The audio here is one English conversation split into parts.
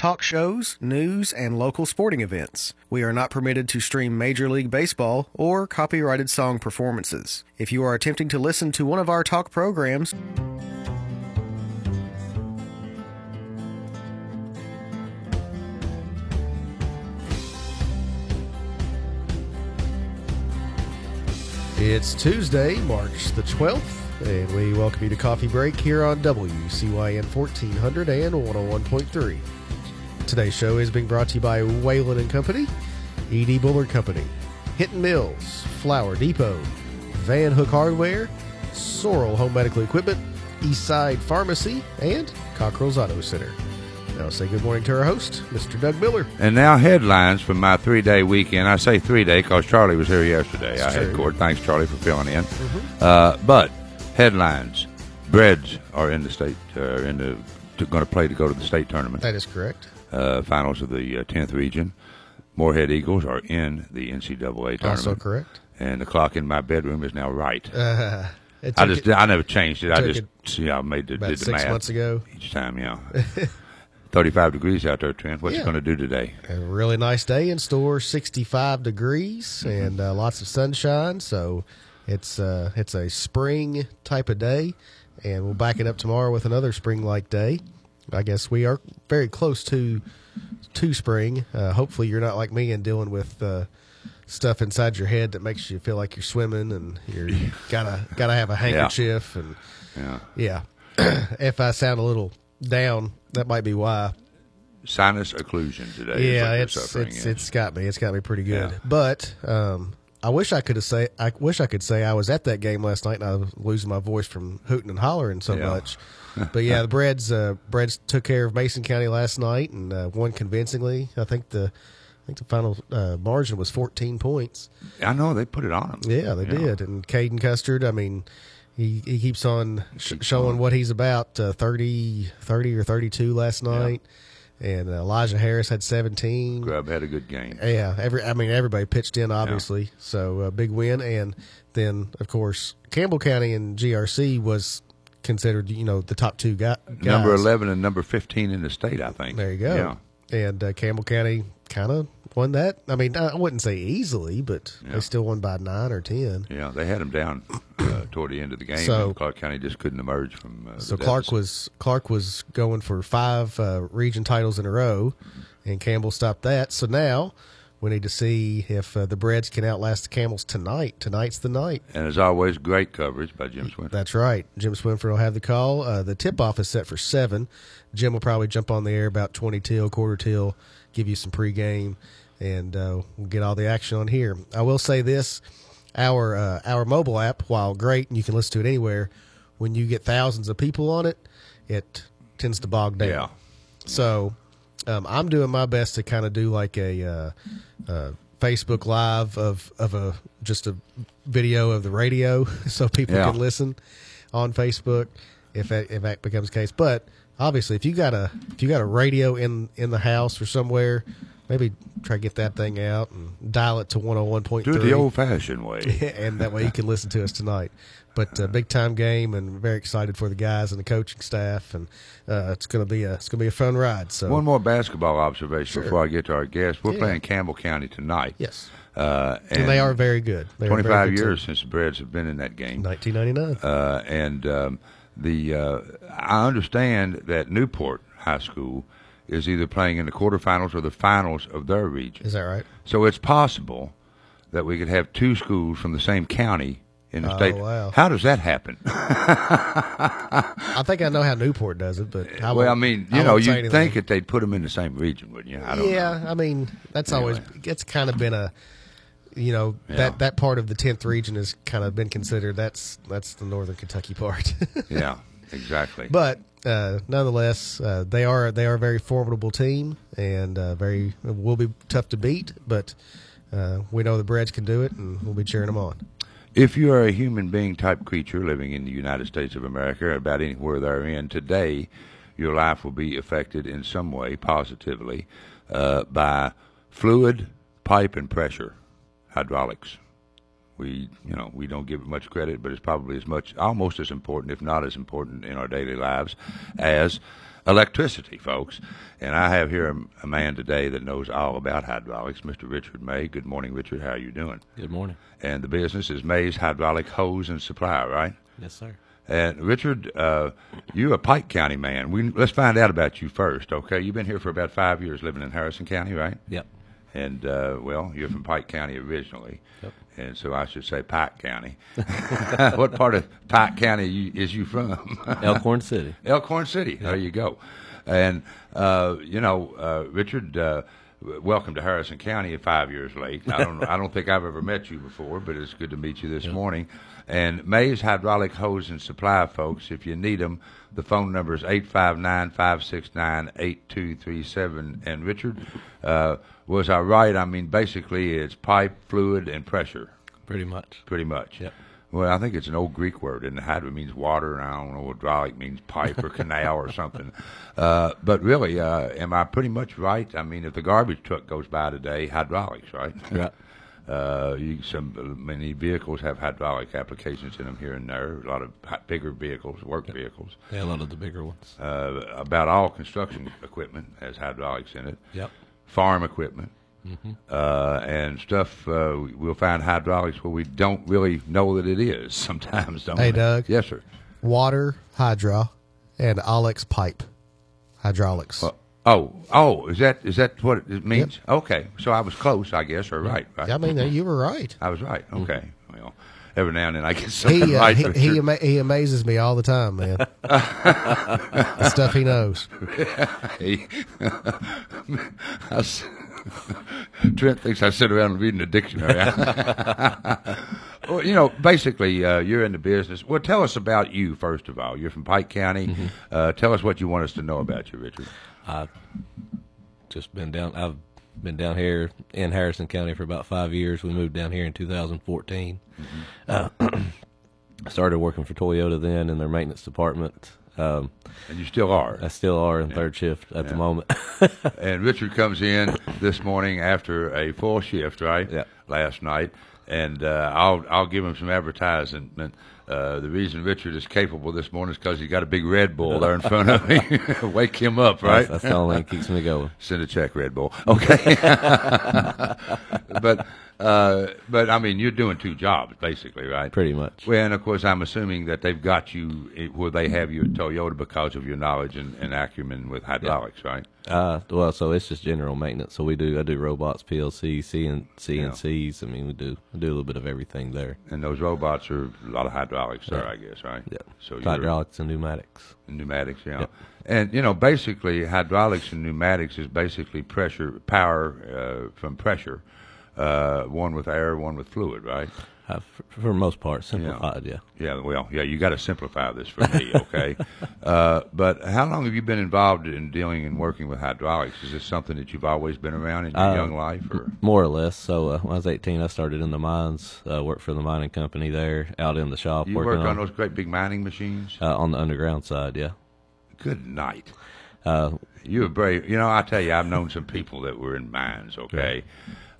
talk shows, news, and local sporting events. We are not permitted to stream Major League Baseball or copyrighted song performances. If you are attempting to listen to one of our talk programs, It's Tuesday, March the 12th, and we welcome you to Coffee Break here on WCYN 1400 and 101.3. Today's show is being brought to you by Whalen and Company, E.D. Bullard Company, Hinton Mills, Flower Depot, Van Hook Hardware, Sorrel Home Medical Equipment, Eastside Pharmacy, and Cockrell's Auto Center. Now say good morning to our host, Mr. Doug Miller. And now headlines from my three-day weekend. I say three-day because Charlie was here yesterday. That's I had true. court. Thanks, Charlie, for filling in. Uh, but headlines: Breds are in the state. Uh, in the going to play to go to the state tournament That is correct. Uh, finals of the uh, tenth region. Morehead Eagles are in the NCAA tournament. Also correct. And the clock in my bedroom is now right. Uh, I just it I never changed it. I just see I made the, about did the six math months ago. each time. Yeah. Thirty-five degrees out there, Trent. What's Yeah. going to do today? A really nice day in store, 65 degrees Mm-hmm. and uh, lots of sunshine. So it's uh, it's a spring type of day, and we'll back it up tomorrow with another spring like day. I guess we are very close to to spring. Uh, hopefully, you're not like me and dealing with uh, stuff inside your head that makes you feel like you're swimming and you're gotta gotta have a handkerchief and Yeah. yeah. if I sound a little down, that might be why. sinus occlusion today. Yeah, what it's it's it's got me. It's got me pretty good. Yeah. But um, I wish I could have say. I wish I could say I was at that game last night and I was losing my voice from hooting and hollering so Yeah. much. But yeah, the Breds uh, Breds took care of Mason County last night and uh, won convincingly. I think the I think the final uh, margin was 14 points. I know they put it on them. Yeah, they did. And Caden Custard, I mean, he, he keeps on sh- showing what he's about. Uh, 30, 30 or 32 last night. And uh, Elijah Harris had 17. Grub had a good game. Yeah, every I mean everybody pitched in obviously, so uh, big win, and then of course Campbell County and GRC was considered you know the top two guy, guys. Number eleven and number fifteen in the state, I think. There you go. Yeah. And uh, Campbell County kind of won that. I mean, I wouldn't say easily, but Yeah. they still won by nine or ten. Yeah, they had them down uh, toward the end of the game. So- Clark County just couldn't emerge from. Uh, So Clark deficit. was Clark was going for five uh, region titles in a row, and Campbell stopped that. So now we need to see if uh, the Breds can outlast the Camels tonight. Tonight's the night. and as always, great coverage by Jim Swinford. That's right. Jim Swinford will have the call. Uh, the tip off is set for seven. Jim will probably jump on the air about twenty till, quarter till, give you some pregame, and uh, we'll get all the action on here. I will say this: our uh, our mobile app, while great and you can listen to it anywhere, when you get thousands of people on it, it tends to bog down. Yeah. So um, I'm doing my best to kind of do like a uh, uh, Facebook Live of of a just a video of the radio, so people Yeah. can listen on Facebook if that, if that becomes the case. But obviously, if you got a if you got a radio in in the house or somewhere, maybe try to get that thing out and dial it to 101.3 Do it the old-fashioned way. and that way you can listen to us tonight. But uh, big time game, and very excited for the guys and the coaching staff, and uh, it's gonna be a it's gonna be a fun ride. So One more basketball observation Sure. before I get to our guest. We're Yeah. playing Campbell County tonight. yes, Uh, and, and, they are very good. They are a very 25 good years team. since the Breds have been in that game. 1999. uh, and um, the uh, I understand that Newport High School is either playing in the quarterfinals or the finals of their region. Is that right? So it's possible that we could have two schools from the same county in the Oh, state. wow. How does that happen? I think I know how Newport does it, but I well, I mean, I you know, you'd think that they'd put them in the same region, wouldn't you? I don't yeah, know. I mean that's Anyway. always it's kind of been a you know Yeah. that that part of the 10th region has kind of been considered that's that's the northern Kentucky part. Yeah, exactly. but uh, nonetheless, uh, they are they are a very formidable team and uh, very will be tough to beat. But uh, we know the Breds can do it, and we'll be cheering them on. If you are a human being type creature living in the United States of America, or about anywhere therein, today your life will be affected in some way positively uh, by fluid, pipe, and pressure hydraulics. We, you know, we don't give it much credit, but it's probably as much, almost as important, if not as important, in our daily lives as electricity, folks. And I have here a, a man today that knows all about hydraulics, Mr. Richard May. Good morning, Richard. How are you doing? Good morning. And the business is May's Hydraulic Hose and Supply, right? Yes, sir. And Richard, uh, you're a Pike County man. We let's find out about you first, okay? You've been here for about five years, living in Harrison County, right? Yep. And uh, well, you're from Pike County originally, Yep. And so I should say Pike County. what part of Pike County you, is you from? Elkhorn City. Elkhorn City. There you go. And uh, you know, uh, Richard, uh, welcome to Harrison County. Five years late. I don't. I don't think I've ever met you before, but it's good to meet you this morning. And Mays Hydraulic Hose and Supply, folks. If you need them, the phone number is eight five nine five six nine eight two three seven. And Richard, uh, was I right? I mean, basically, it's pipe, fluid, and pressure Pretty much. pretty much. Yep. Well, I think it's an old Greek word, and hydra means water, and I don't know hydraulic means pipe or canal or something. Uh, but really, uh, am I pretty much right? I mean, if the garbage truck goes by today, hydraulics, right? Right. Uh, you, some many vehicles have hydraulic applications in them here and there. A lot of bigger vehicles, work vehicles. Yeah, a lot of the bigger ones. Uh, about all construction equipment has hydraulics in it Yep. farm equipment, Mm-hmm. uh, and stuff. Uh, we- we'll find hydraulics where we don't really know that it is. Sometimes, don't Hey, we? Doug. Yes, sir. Water, hydra, and aulos pipe. Hydraulics. Uh, oh, oh, is that is that what it means? Okay, so I was close, I guess, or right, right. I mean, you were right. I was right. Okay, well, every now and then I get something He uh, right. he he, ama- he amazes me all the time, man. the stuff he knows. He- I s- Trent thinks I sit around reading the dictionary. well, you know, basically, uh, you're in the business. Well, tell us about you first of all. You're from Pike County. Mm-hmm. Uh, tell us what you want us to know about you, Richard. I've just been down. I've been down here in Harrison County for about five years. We moved down here in 2014. Uh, started working for Toyota then in their maintenance department. Um, And you still are. I still are in third shift at the moment. And Richard comes in this morning after a full shift, right? Yeah. Last night, and uh, I'll I'll give him some advertisement. Uh, the reason Richard is capable this morning is because he's got a big Red Bull there in front of me. Wake him up, right? That's, that's the only thing that keeps me going. Send a check, Red Bull. Okay. but uh, but I mean, you're doing two jobs basically, right? Pretty much. Well, and of course, I'm assuming that they've got you eh, where they have you at Toyota because of your knowledge and, and acumen with hydraulics, right? Uh, well, so it's just general maintenance. So we do, I do robots, PLC, CN, CNCs. I mean, we do, we do a little bit of everything there. And those robots are a lot of hydraulics there, I guess, right? Yeah. So Hydraulics and pneumatics. pneumatics, yeah. And you know, basically, hydraulics and pneumatics is basically pressure, power uh, from pressure, uh, one with air, one with fluid, right? Uh, for, for most part, simplified, yeah. Yeah, well, yeah, you got to simplify this for me, okay? uh, but how long have you been involved in dealing and working with hydraulics? Is this something that you've always been around in your Uh, young life, or More or less. So uh, when I was 18, I started in the mines, uh, worked for the mining company there, out in the shop, you working worked on on, those great big mining machines? uh, on the underground side, yeah. Good night. Uh, You were brave. You know, I tell you, I've known some people that were in mines. Okay,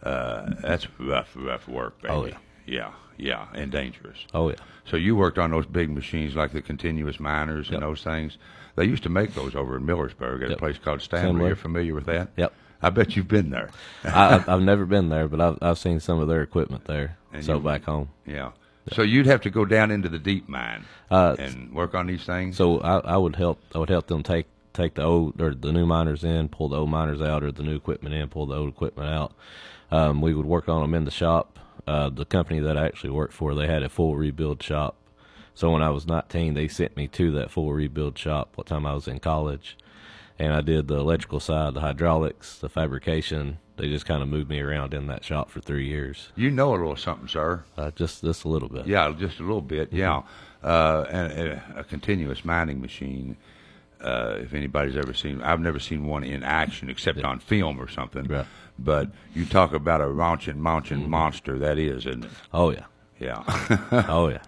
uh, that's rough, rough work, baby. Oh, yeah. yeah, yeah, and dangerous. oh, yeah. So you worked on those big machines like the continuous miners and Yep. those things. They used to make those over in Millersburg at a place called Stamler. You're familiar with that? Yep. I bet you've been there. I, I've, I've never been there, but I've, I've seen some of their equipment there. And so you- back home. Yeah. So you'd have to go down into the deep mine Uh, and work on these things. So I, I would help. I would help them take take the old or the new miners in, pull the old miners out, or the new equipment in, pull the old equipment out. Um, we would work on them in the shop. Uh, the company that I actually worked for, they had a full rebuild shop. So when I was 19, they sent me to that full rebuild shop. What time I was in college, and I did the electrical side, the hydraulics, the fabrication. They just kind of moved me around in that shop for three years, you know a little something, sir. uh, just just a little bit. Yeah, just a little bit. Yeah, uh, and, and a continuous mining machine. Uh, if anybody's ever seen, I've never seen one in action except on film or something. Right. But you talk about a raunching, maunching monster. That is, isn't it? Oh yeah. Yeah. Oh yeah.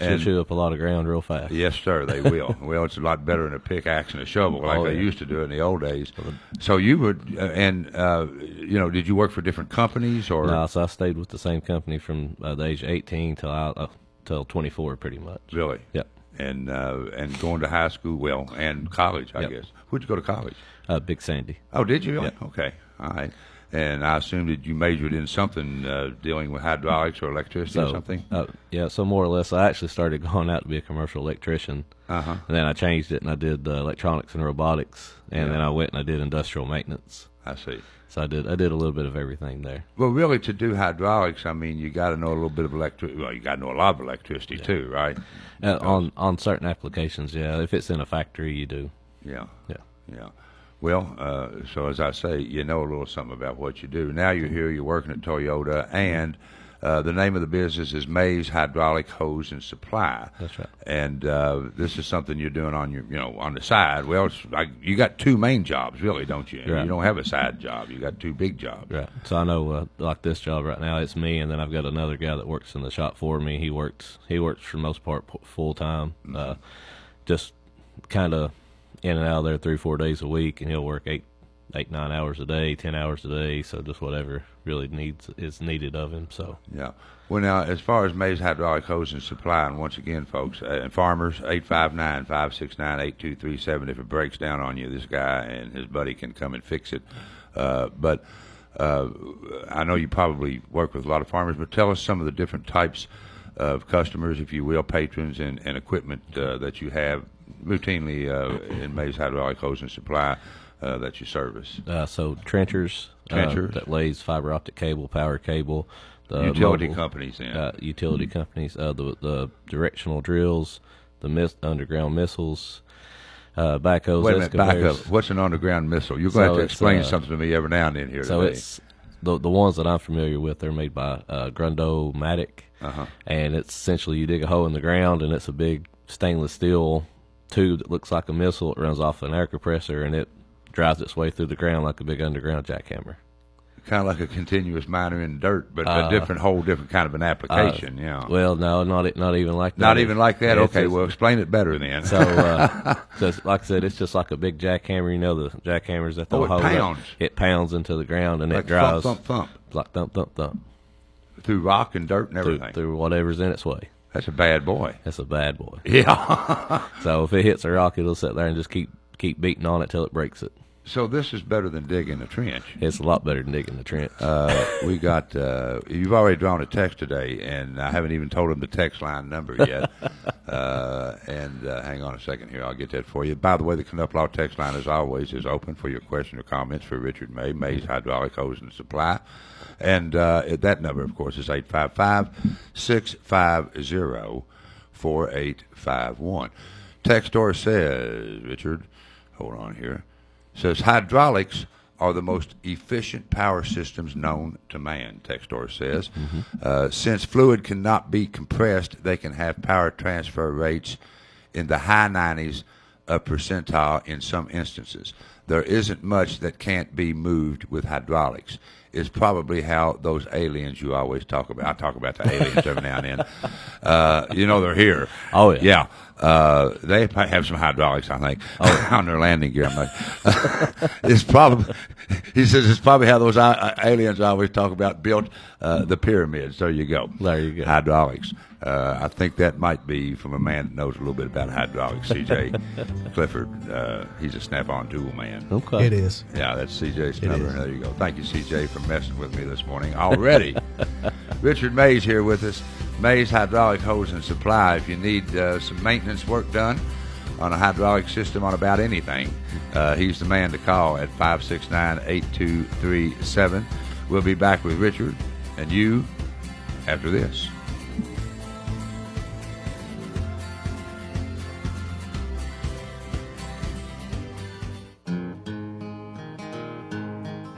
And- chew up a lot of ground real fast. yes, sir. They will. well, it's a lot better than a pickaxe and a shovel, like Oh, they yeah. used to do in the old days. So you would, uh, and uh, you know, did you work for different companies or? No, so I stayed with the same company from uh, the age of 18 till I, uh, till 24, pretty much. Really? Yep. And uh, and going to high school, well, and college, I Yep. guess. Where'd you go to college? Uh, Big Sandy. Oh, did you? really? Yep. Okay, all right. And I assumed that you majored in something uh, dealing with hydraulics or electricity or something. Uh, yeah, so more or less, I actually started going out to be a commercial electrician, Uh-huh. and then I changed it and I did uh, electronics and robotics, and Yeah. then I went and I did industrial maintenance. I see. So I did I did a little bit of everything there. Well, really, to do hydraulics, I mean, you got to know a little bit of electricity. Well, you got to know a lot of electricity too, right? Uh, on on certain applications, yeah. If it's in a factory, you do. Yeah. Yeah. Yeah. Well, uh, so as I say, you know a little something about what you do. Now you're here, you're working at Toyota, and uh, the name of the business is Mays Hydraulic Hose and Supply. That's right. And uh, this is something you're doing on your, you know, on the side. Well, it's like you got two main jobs, really, don't you? Right. You don't have a side job. You got two big jobs. Right. So I know, uh, like this job right now, it's me, and then I've got another guy that works in the shop for me. He works. He works for the most part full time. Uh, just kind of in and out of there three, four days a week, and he'll work eight, eight, nine hours a day, ten hours a day. So just whatever really needs is needed of him. So Yeah. Well, now, as far as Mays Hydraulic Hose and Supply, and once again, folks, uh, and farmers, 859 569 8237. If it breaks down on you, this guy and his buddy can come and fix it. Uh, but uh, I know you probably work with a lot of farmers, but tell us some of the different types of customers, if you will, patrons and, and equipment uh, that you have routinely uh, in Mays Hydraulic Hose and Supply uh, that you service. uh, so trenchers, uh, Trenchers. that lays fiber optic cable, power cable. The Utility mobile- companies, then. uh, utility companies, uh, the the directional drills, the mis- underground missiles, uh, backhoes, Wait a minute, back excavators. up. What's an underground missile? You're going to have to explain something to me every now and then here So today. it's the the ones that I'm familiar with. They're made by uh, Grundo Matic, Uh-huh. and it's essentially you dig a hole in the ground, and it's a big stainless steel tube that looks like a missile. It runs off an air compressor, and it drives its way through the ground like a big underground jackhammer. kind of like a continuous miner in dirt, but a Uh, different, whole different kind of an application. yeah. Well, no, not not even like that. Not even like that. Okay, just- well, explain it better then. So, uh, so like I said, it's just like a big jackhammer. You know the jackhammers that they'll Oh, it hold up? pounds. It pounds into the ground and like it drives thump, thump, thump like thump, thump, thump through rock and dirt and through, everything. through whatever's in its way. That's a bad boy. That's a bad boy. Yeah. So if it hits a rock, it'll sit there and just keep keep beating on it till it breaks it. So this is better than digging a trench. It's a lot better than digging the trench. Uh, we got. Uh, you've already drawn a text today, and I haven't even told him the text line number yet. uh, and uh, hang on a second here, I'll get that for you. By the way, the Canuck Law text line, as always, is open for your question or comments for Richard May, May's Hydraulic Hose and Supply. And uh, that number, of course, is 855 650 4851. Textor says, Richard, hold on here, says hydraulics are the most efficient power systems known to man, Textor says. Uh, since fluid cannot be compressed, they can have power transfer rates in the high 90s of percentile in some instances. There isn't much that can't be moved with hydraulics. Is probably how those aliens you always talk about. I talk about the aliens every now and then. Uh, you know they're here. Oh, yeah. yeah. Uh, they have some hydraulics, I think, oh. on their landing gear. I'm like, it's probably. He says it's probably how those uh, aliens I always talk about built uh, the pyramids. There you go. There you go. Hydraulics. Uh, I think that might be from a man that knows a little bit about hydraulics. C.J. Clifford. Uh, he's a snap-on tool man. okay. It is. Yeah, that's CJ's number. There you go. Thank you, CJ, for messing with me this morning already. Richard Mays here with us. Mays Hydraulic Hose and Supply. If you need uh, some maintenance work done on a hydraulic system on about anything, uh, he's the man to call at 569 8237. We'll be back with Richard and you after this.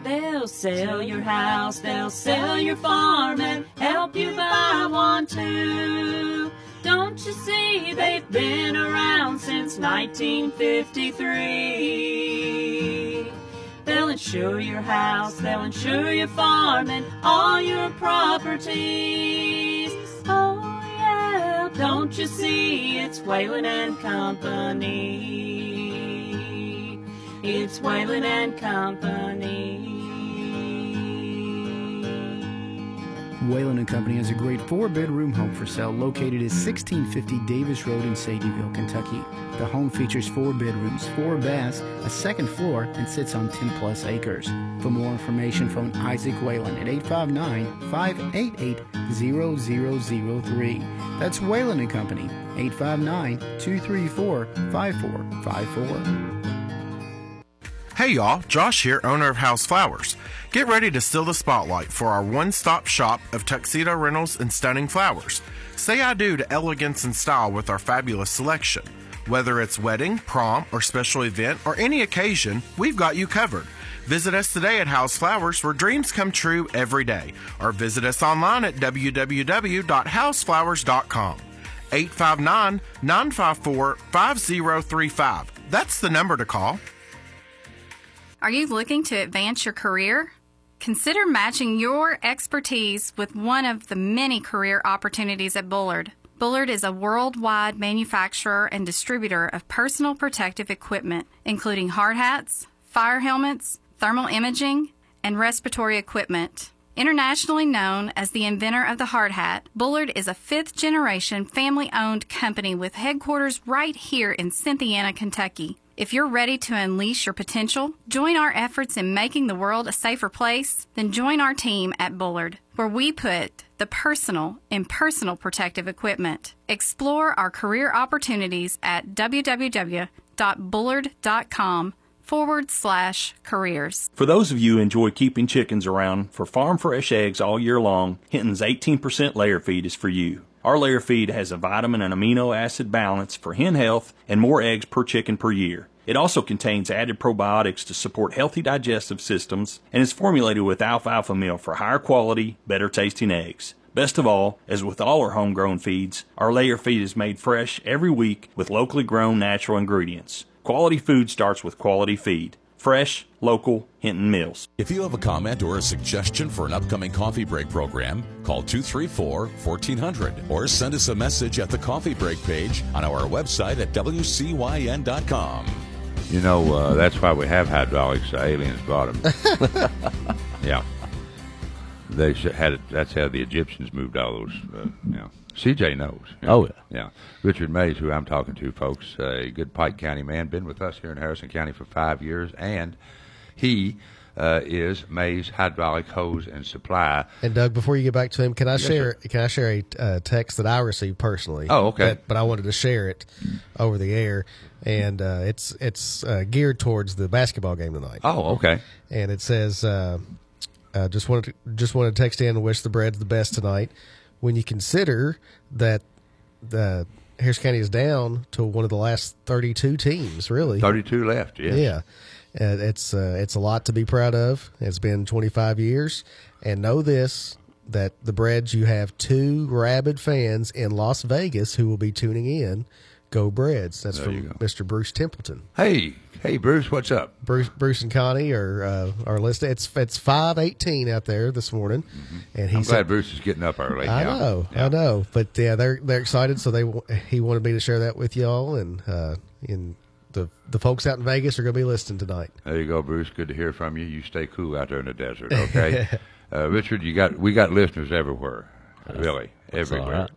They'll sell your house, they'll sell your farm and help you buy one too. Don't you see they've been around since 1953? They'll insure your house, they'll insure your farm and all your properties. Oh yeah, don't you see it's Whalen and Company. It's Whalen and Company. Whalen and Company has a great four-bedroom home for sale located at 1650 Davis Road in Sadieville, Kentucky. The home features four bedrooms, four baths, a second floor, and sits on 10 plus acres. For more information, phone Isaac Whalen at 859-588-0003. That's Whalen and Company, 859-234-5454. Hey y'all, Josh here, owner of House Flowers. Get ready to steal the spotlight for our one stop shop of tuxedo rentals and stunning flowers. Say I do to elegance and style with our fabulous selection. Whether it's wedding, prom, or special event, or any occasion, we've got you covered. Visit us today at House Flowers where dreams come true every day, or visit us online at www.houseflowers.com. 859 954 5035. That's the number to call. Are you looking to advance your career? Consider matching your expertise with one of the many career opportunities at Bullard. Bullard is a worldwide manufacturer and distributor of personal protective equipment, including hard hats, fire helmets, thermal imaging, and respiratory equipment. Internationally known as the inventor of the hard hat, Bullard is a fifth generation family owned company with headquarters right here in Cynthiana, Kentucky. If you're ready to unleash your potential, join our efforts in making the world a safer place, then join our team at Bullard, where we put the personal in personal protective equipment. Explore our career opportunities at www.bullard.com forward slash careers. For those of you who enjoy keeping chickens around for farm fresh eggs all year long, Hinton's 18% layer feed is for you. Our layer feed has a vitamin and amino acid balance for hen health and more eggs per chicken per year. It also contains added probiotics to support healthy digestive systems and is formulated with alfalfa meal for higher quality, better tasting eggs. Best of all, as with all our homegrown feeds, our layer feed is made fresh every week with locally grown natural ingredients. Quality food starts with quality feed. Fresh, local, Hinton Mills. If you have a comment or a suggestion for an upcoming coffee break program, call 234 1400 or send us a message at the coffee break page on our website at WCYN.com. You know, uh, that's why we have hydraulics. The aliens brought them. yeah. They had it. That's how the Egyptians moved all those. Uh, you know. CJ knows. you know. Oh, yeah. Yeah. Richard Mays, who I'm talking to, folks, a good Pike County man, been with us here in Harrison County for five years, and he uh, is Mays Hydraulic Hose and Supply. And Doug, before you get back to him, can I Yes, share? Can I share a uh, text that I received personally? Oh, okay. But, but I wanted to share it over the air, and uh, it's it's uh, geared towards the basketball game tonight. Oh, okay. and it says, uh, uh, "Just wanted to, just wanted to text in and wish the Breds the best tonight. When you consider that the Harris County is down to one of the last thirty-two teams, really, 32 left, yes. yeah, uh, it's uh, it's a lot to be proud of. It's been twenty-five years, and know this." That the Breds, you have two rabid fans in Las Vegas who will be tuning in. Go Breds! That's There from. Mr. Bruce Templeton. Hey, hey, Bruce, what's up? Bruce, Bruce and Connie are uh, are listed. It's it's five eighteen out there this morning, and he Mm-hmm. I'm glad Bruce is getting up early. "I Yeah. know, Yeah. I know." But yeah, they're they're excited, so they he wanted me to share that with y'all, and uh, and the the folks out in Vegas are going to be listening tonight. There you go, Bruce. Good to hear from you. You stay cool out there in the desert, okay? uh, Richard, you got we got listeners everywhere, really everywhere.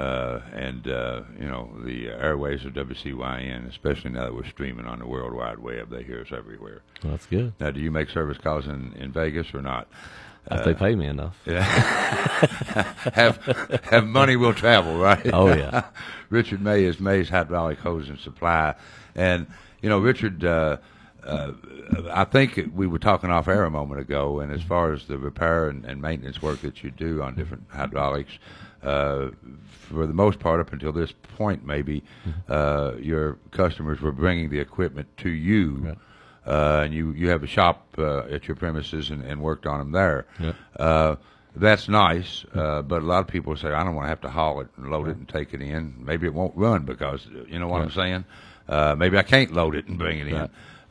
Uh, and uh, you know the airways of WCYN, especially now that we're streaming on the World Wide Web, they hear us everywhere. That's good. Now, do you make service calls in, in Vegas or not? If they pay me enough. yeah. have have money will travel, right? Oh, yeah. Richard May is May's Hydraulic Hose and Supply, and you know Richard. Uh, uh, I think we were talking off air a moment ago, and as far as the repair and, and maintenance work that you do on different hydraulics, uh, for the most part, up until this point, maybe uh, your customers were bringing the equipment to you, uh, and you you have a shop uh, at your premises and, and worked on them there. Uh, that's nice, uh, but a lot of people say, I don't want to have to haul it and load it and take it in. Maybe it won't run because, you know what I'm saying? Uh, maybe I can't load it and bring it in.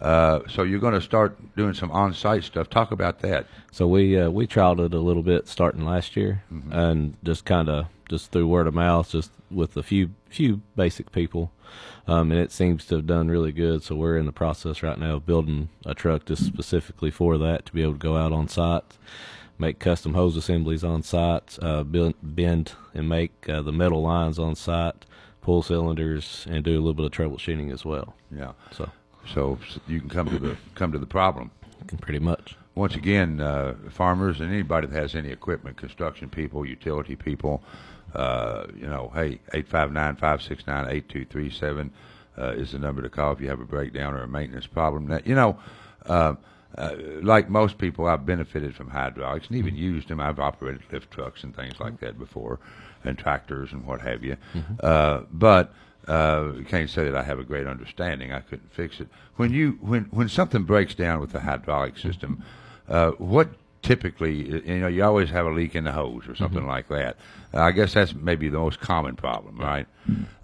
Uh, so you're going to start doing some on-site stuff. Talk about that. So we uh, we trialed it a little bit starting last year, Mm-hmm. and just kind of just through word of mouth, just with a few few basic people, um, and it seems to have done really good. So we're in the process right now of building a truck just specifically for that to be able to go out on site. make custom hose assemblies on site, uh, build, bend and make uh, the metal lines on site, pull cylinders, and do a little bit of troubleshooting as well. Yeah. So, So you can come to the come to the problem. can pretty much. Once again, uh, farmers and anybody that has any equipment, construction people, utility people, uh, you know, hey, 859-569-8237 uh, is the number to call if you have a breakdown or a maintenance problem. Now, you know, uh, uh, like most people, I've benefited from hydraulics and even used them. I've operated lift trucks and things like that before, and tractors and what have you. Uh, but uh, can't say that I have a great understanding. I couldn't fix it. When you when when something breaks down with the hydraulic system, uh, what typically you know you always have a leak in the hose or something like that. Uh, I guess that's maybe the most common problem, right?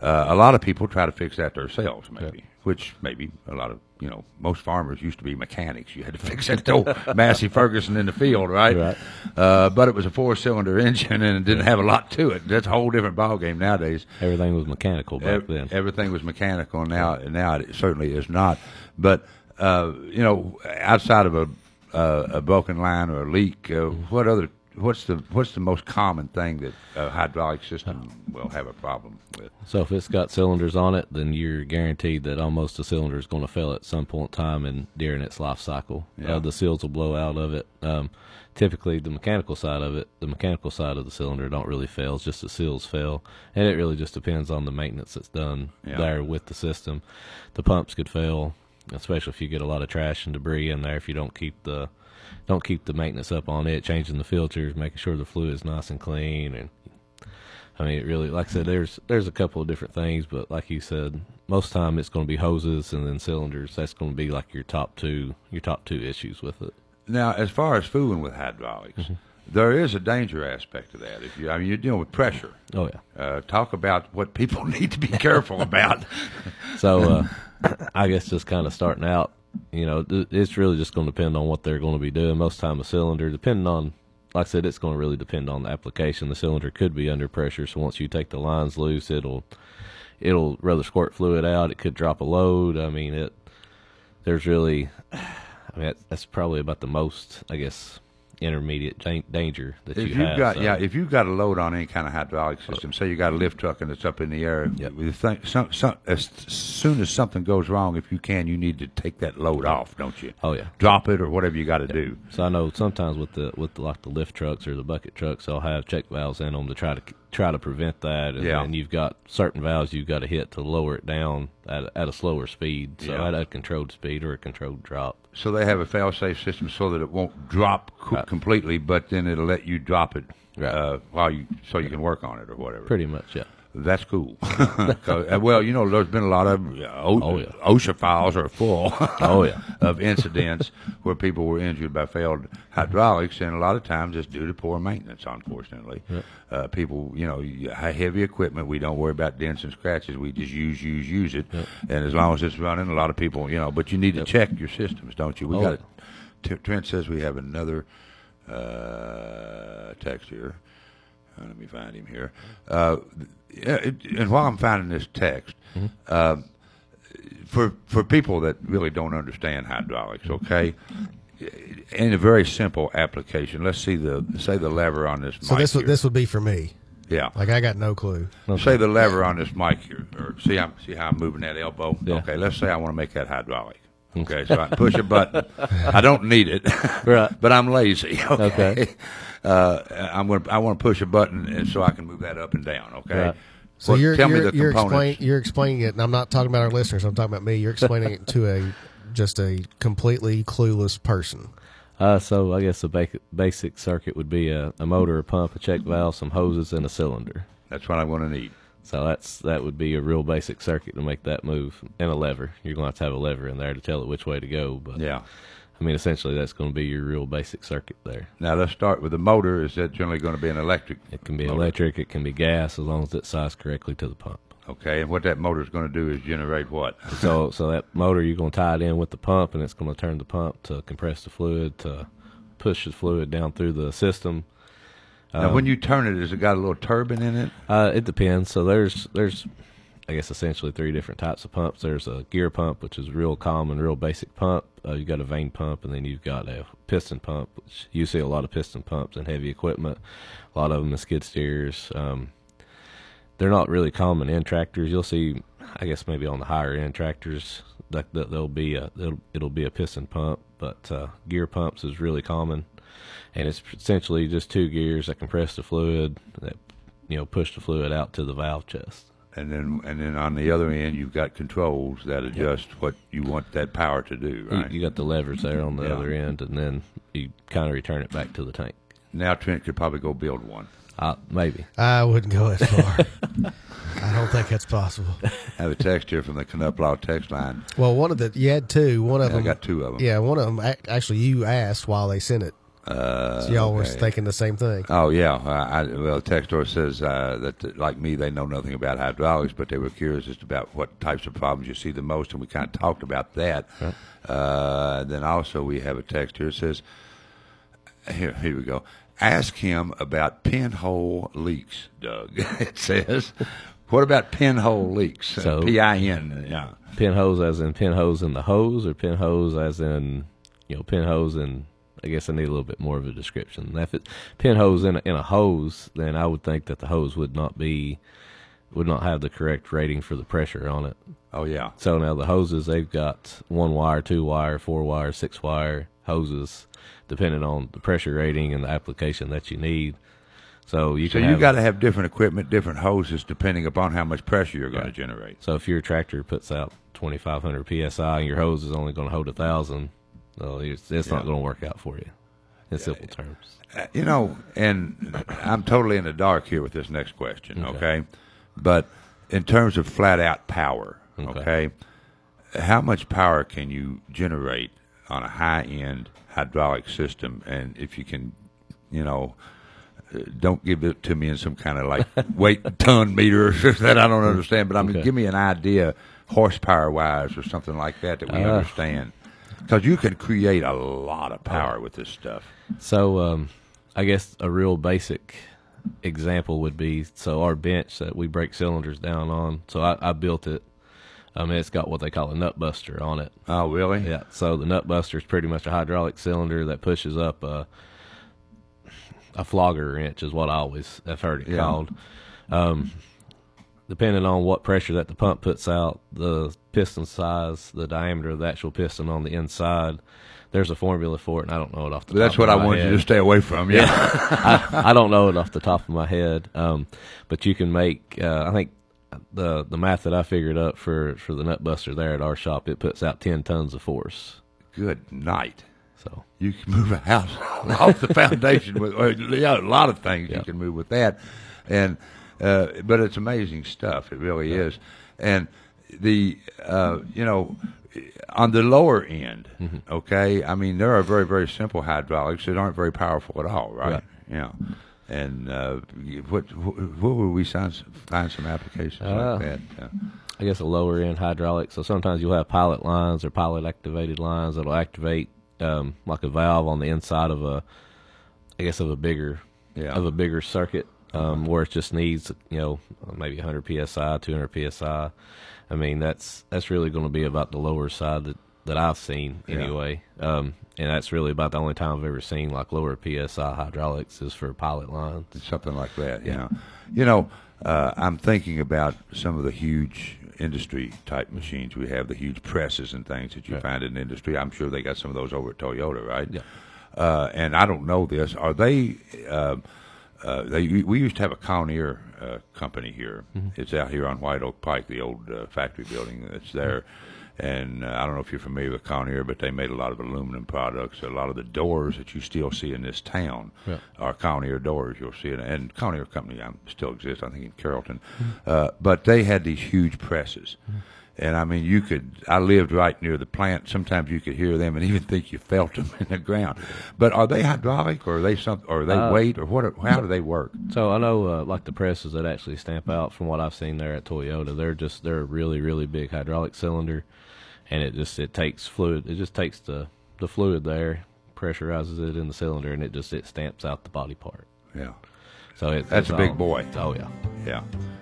Uh, a lot of people try to fix that themselves, maybe, which maybe a lot of you know most farmers used to be mechanics. You had to fix that old Massey Ferguson in the field, right? Right. Uh, but it was a four-cylinder engine and it didn't have a lot to it. That's a whole different ballgame nowadays. Everything was mechanical back Ev- then. Everything was mechanical. Now, and now it certainly is not. But uh, you know, outside of a uh, a broken line or a leak, uh, what other what's the what's the most common thing that a hydraulic system will have a problem with? So if it's got cylinders on it, then you're guaranteed that almost the cylinder is going to fail at some point in time and during its life cycle. Yeah. Uh, the seals will blow out of it. Um, typically, the mechanical side of it, the mechanical side of the cylinder don't really fail. It's just the seals fail, and it really just depends on the maintenance that's done Yeah. there with the system. The pumps could fail, especially if you get a lot of trash and debris in there. If you don't keep the don't keep the maintenance up on it, changing the filters, making sure the fluid is nice and clean, and I mean, it really, like I said, there's there's a couple of different things, but like you said, most time it's going to be hoses and then cylinders. That's going to be like your top two your top two issues with it. Now, as far as fooling with hydraulics, there is a danger aspect to that. If you, I mean, you're dealing with pressure. Oh yeah. Uh, talk about what people need to be careful about. So uh, I guess just kind of starting out, you know, it's really just going to depend on what they're going to be doing. Most time a cylinder, depending on, like I said, it's going to really depend on the application. The cylinder could be under pressure, so once you take the lines loose, it'll it'll rather squirt fluid out. It could drop a load. I mean, it. There's really, I mean, that's probably about the most, I guess, intermediate dan- danger that If you you've got so- yeah, if you've got a load on any kind of hydraulic system, say you got a lift truck and it's up in the air, Yep. you think some, some, as soon as something goes wrong, if you can, you need to take that load off, don't you? Oh, yeah. drop it or whatever you got to do. So I know sometimes with the with the, like the lift trucks or the bucket trucks, they'll have check valves in them to try to try to prevent that. And, Yeah. and you've got certain valves you've got to hit to lower it down at a, at a slower speed, so Yeah. at a controlled speed or a controlled drop. So they have a fail-safe system so that it won't drop co- Right. completely, but then it'll let you drop it Right. uh, while you so you can work on it or whatever. Pretty much, yeah. That's cool. uh, well, you know, there's been a lot of uh, o- Oh, yeah. OSHA files are full. Oh, yeah. of incidents where people were injured by failed hydraulics, and a lot of times it's due to poor maintenance. Unfortunately, uh, people, you know, heavy equipment, we don't worry about dents and scratches. We just use, use, use it, and as long as it's running, a lot of people, you know. But you need to check your systems, don't you? We Oh, got it. T- Trent says we have another uh, text here. Uh, let me find him here. Uh, it, and while I'm finding this text, uh, for for people that really don't understand hydraulics, okay, in a very simple application, let's see the say the lever on this. Mic. So mic this would this would be for me. yeah. Like I got no clue. Say the lever on this mic here, or see how see how I'm moving that elbow. Yeah. Okay, let's say I want to make that hydraulic. Okay, so I push a button. I don't need it, Right. but I'm lazy. Okay, Okay. Uh, I'm going. to I want to push a button and so I can move that up and down. Okay. Right. So Well, you're tell you're, me the you're, explain, you're explaining it, and I'm not talking about our listeners. I'm talking about me. You're explaining it to a just a completely clueless person. Uh, so I guess the basic basic circuit would be a, a motor, a pump, a check valve, some hoses, and a cylinder. That's what I'm going to need. So that's that would be a real basic circuit to make that move, and a lever. You're going to have to have a lever in there to tell it which way to go. But Yeah. I mean, essentially, that's going to be your real basic circuit there. Now let's start with the motor. Is that generally going to be an electric? It can be motor? electric, it can be gas, as long as it's sized correctly to the pump. Okay, and what that motor is going to do is generate what? So, so that motor you're going to tie it in with the pump, and it's going to turn the pump to compress the fluid to push the fluid down through the system. now, when you turn it, has it got a little turbine in it? Uh, it depends. So there's there's I guess essentially three different types of pumps. There's a gear pump, which is real common, real basic pump. Uh, you've got a vane pump, and then you've got a piston pump, which you see a lot of piston pumps in heavy equipment. A lot of them in skid steers. Um, they're not really common in tractors. You'll see, I guess, maybe on the higher end tractors, that, that there'll be a it'll, it'll be a piston pump, but uh, gear pumps is really common, and it's essentially just two gears that compress the fluid that you know push the fluid out to the valve chest. And then, and then on the other end, you've got controls that adjust what you want that power to do. You- Right You, got the levers there on the Yeah. other end, and then you kind of return it back to the tank. now, Trent could probably go build one. Uh, maybe. I wouldn't go as far. I don't think that's possible. I Have a text here from the Canuplaw text line. Well, one of the you had two. One of Yeah, I them got two of them. Yeah, one of them actually you asked while they sent it. Uh, So y'all were okay. thinking the same thing. Oh yeah, I, I, well, Textor says uh, that like me, they know nothing about hydraulics, but they were curious as to about what types of problems you see the most, and we kind of talked about that. Uh, then also we have a text here that says, here, here we go. Ask him about pinhole leaks, Doug. it says, what about pinhole leaks? So- P I N. Yeah. Pin hose as in pinholes in the hose, or pinholes as in you know pinholes in. I guess I need a little bit more of a description. If it's pin hose in a, in a hose, then I would think that the hose would not be would not have the correct rating for the pressure on it. Oh yeah. So now the hoses they've got one wire, two wire, four wire, six wire hoses, depending on the pressure rating and the application that you need. So you So you got to have different equipment, different hoses, depending upon how much pressure you're going to generate. So if your tractor puts out 2,500 psi and your hose is only going to hold a thousand, well, it's, it's not going to work out for you. In simple terms. Uh, you know, and I'm totally in the dark here with this next question, okay? Okay. But in terms of flat out power, Okay. okay, how much power can you generate on a high end hydraulic system? And if you can, you know, uh, don't give it to me in some kind of like weight ton meter that I don't understand, but I mean, Okay. give me an idea horsepower wise or something like that that we Uh, understand. Because you can create a lot of power with this stuff. So um, I guess a real basic example would be so our bench that we break cylinders down on. So I, I built it. I mean, it's got what they call a nut buster on it. Oh, really? Yeah. So the nut buster is pretty much a hydraulic cylinder that pushes up a a flogger wrench, is what I always have heard it Yeah. called. Um, depending on what pressure that the pump puts out, the piston size, the diameter of the actual piston on the inside. There's a formula for it, and I don't know it off the But that's top what of I head. you to stay away from. Yeah. I, I don't know it off the top of my head, um, but you can make. Uh, I think the the math that I figured up for for the nut buster there at our shop, it puts out ten tons of force. Good night. So You can move a house off the foundation with yeah, a lot of things you can move with that, and uh, but it's amazing stuff. It really is, and the uh, you know on the lower end, Mm-hmm. okay. I mean, there are very very simple hydraulics that aren't very powerful at all, right? Right. Yeah. And uh, what what would we find find some applications Uh, like that? Uh, I guess a lower end hydraulic. So sometimes you'll have pilot lines or pilot activated lines that'll activate um, like a valve on the inside of a, I guess of a bigger, Yeah. of a bigger circuit, um, where it just needs you know maybe 100 psi, 200 psi. I mean that's that's really going to be about the lower side that that I've seen Yeah. anyway. Um, and that's really about the only time I've ever seen like lower psi hydraulics is for pilot lines. something like that. You know, you know, uh, I'm thinking about some of the huge industry type machines we have, the huge presses and things that you Yeah. find in the industry. I'm sure they got some of those over at Toyota, right? Yeah. Uh, and I don't know this. Are they? Uh, uh, they we used to have a Conair uh, company here. Mm-hmm. It's out here on White Oak Pike, the old uh, factory building that's there. And uh, I don't know if you're familiar with Conair, but they made a lot of aluminum products. A lot of the doors that you still see in this town Yeah. are Conair doors. You'll see it, and Conair Company um, still exists, I think, in Carrollton. Mm-hmm. Uh, but they had these huge presses, and I mean, you could. I lived right near the plant. Sometimes you could hear them, and even think you felt them in the ground. But are they hydraulic, or are they some, or are they Uh, weight, or what? are- How do they work? So I know, uh, like the presses that actually stamp out, from what I've seen there at Toyota, they're just they're a really really big hydraulic cylinder, and it just it takes fluid. It just takes the the fluid there, pressurizes it in the cylinder, and it just it stamps out the body part. Yeah, So it, That's a big all- boy. Oh yeah. yeah.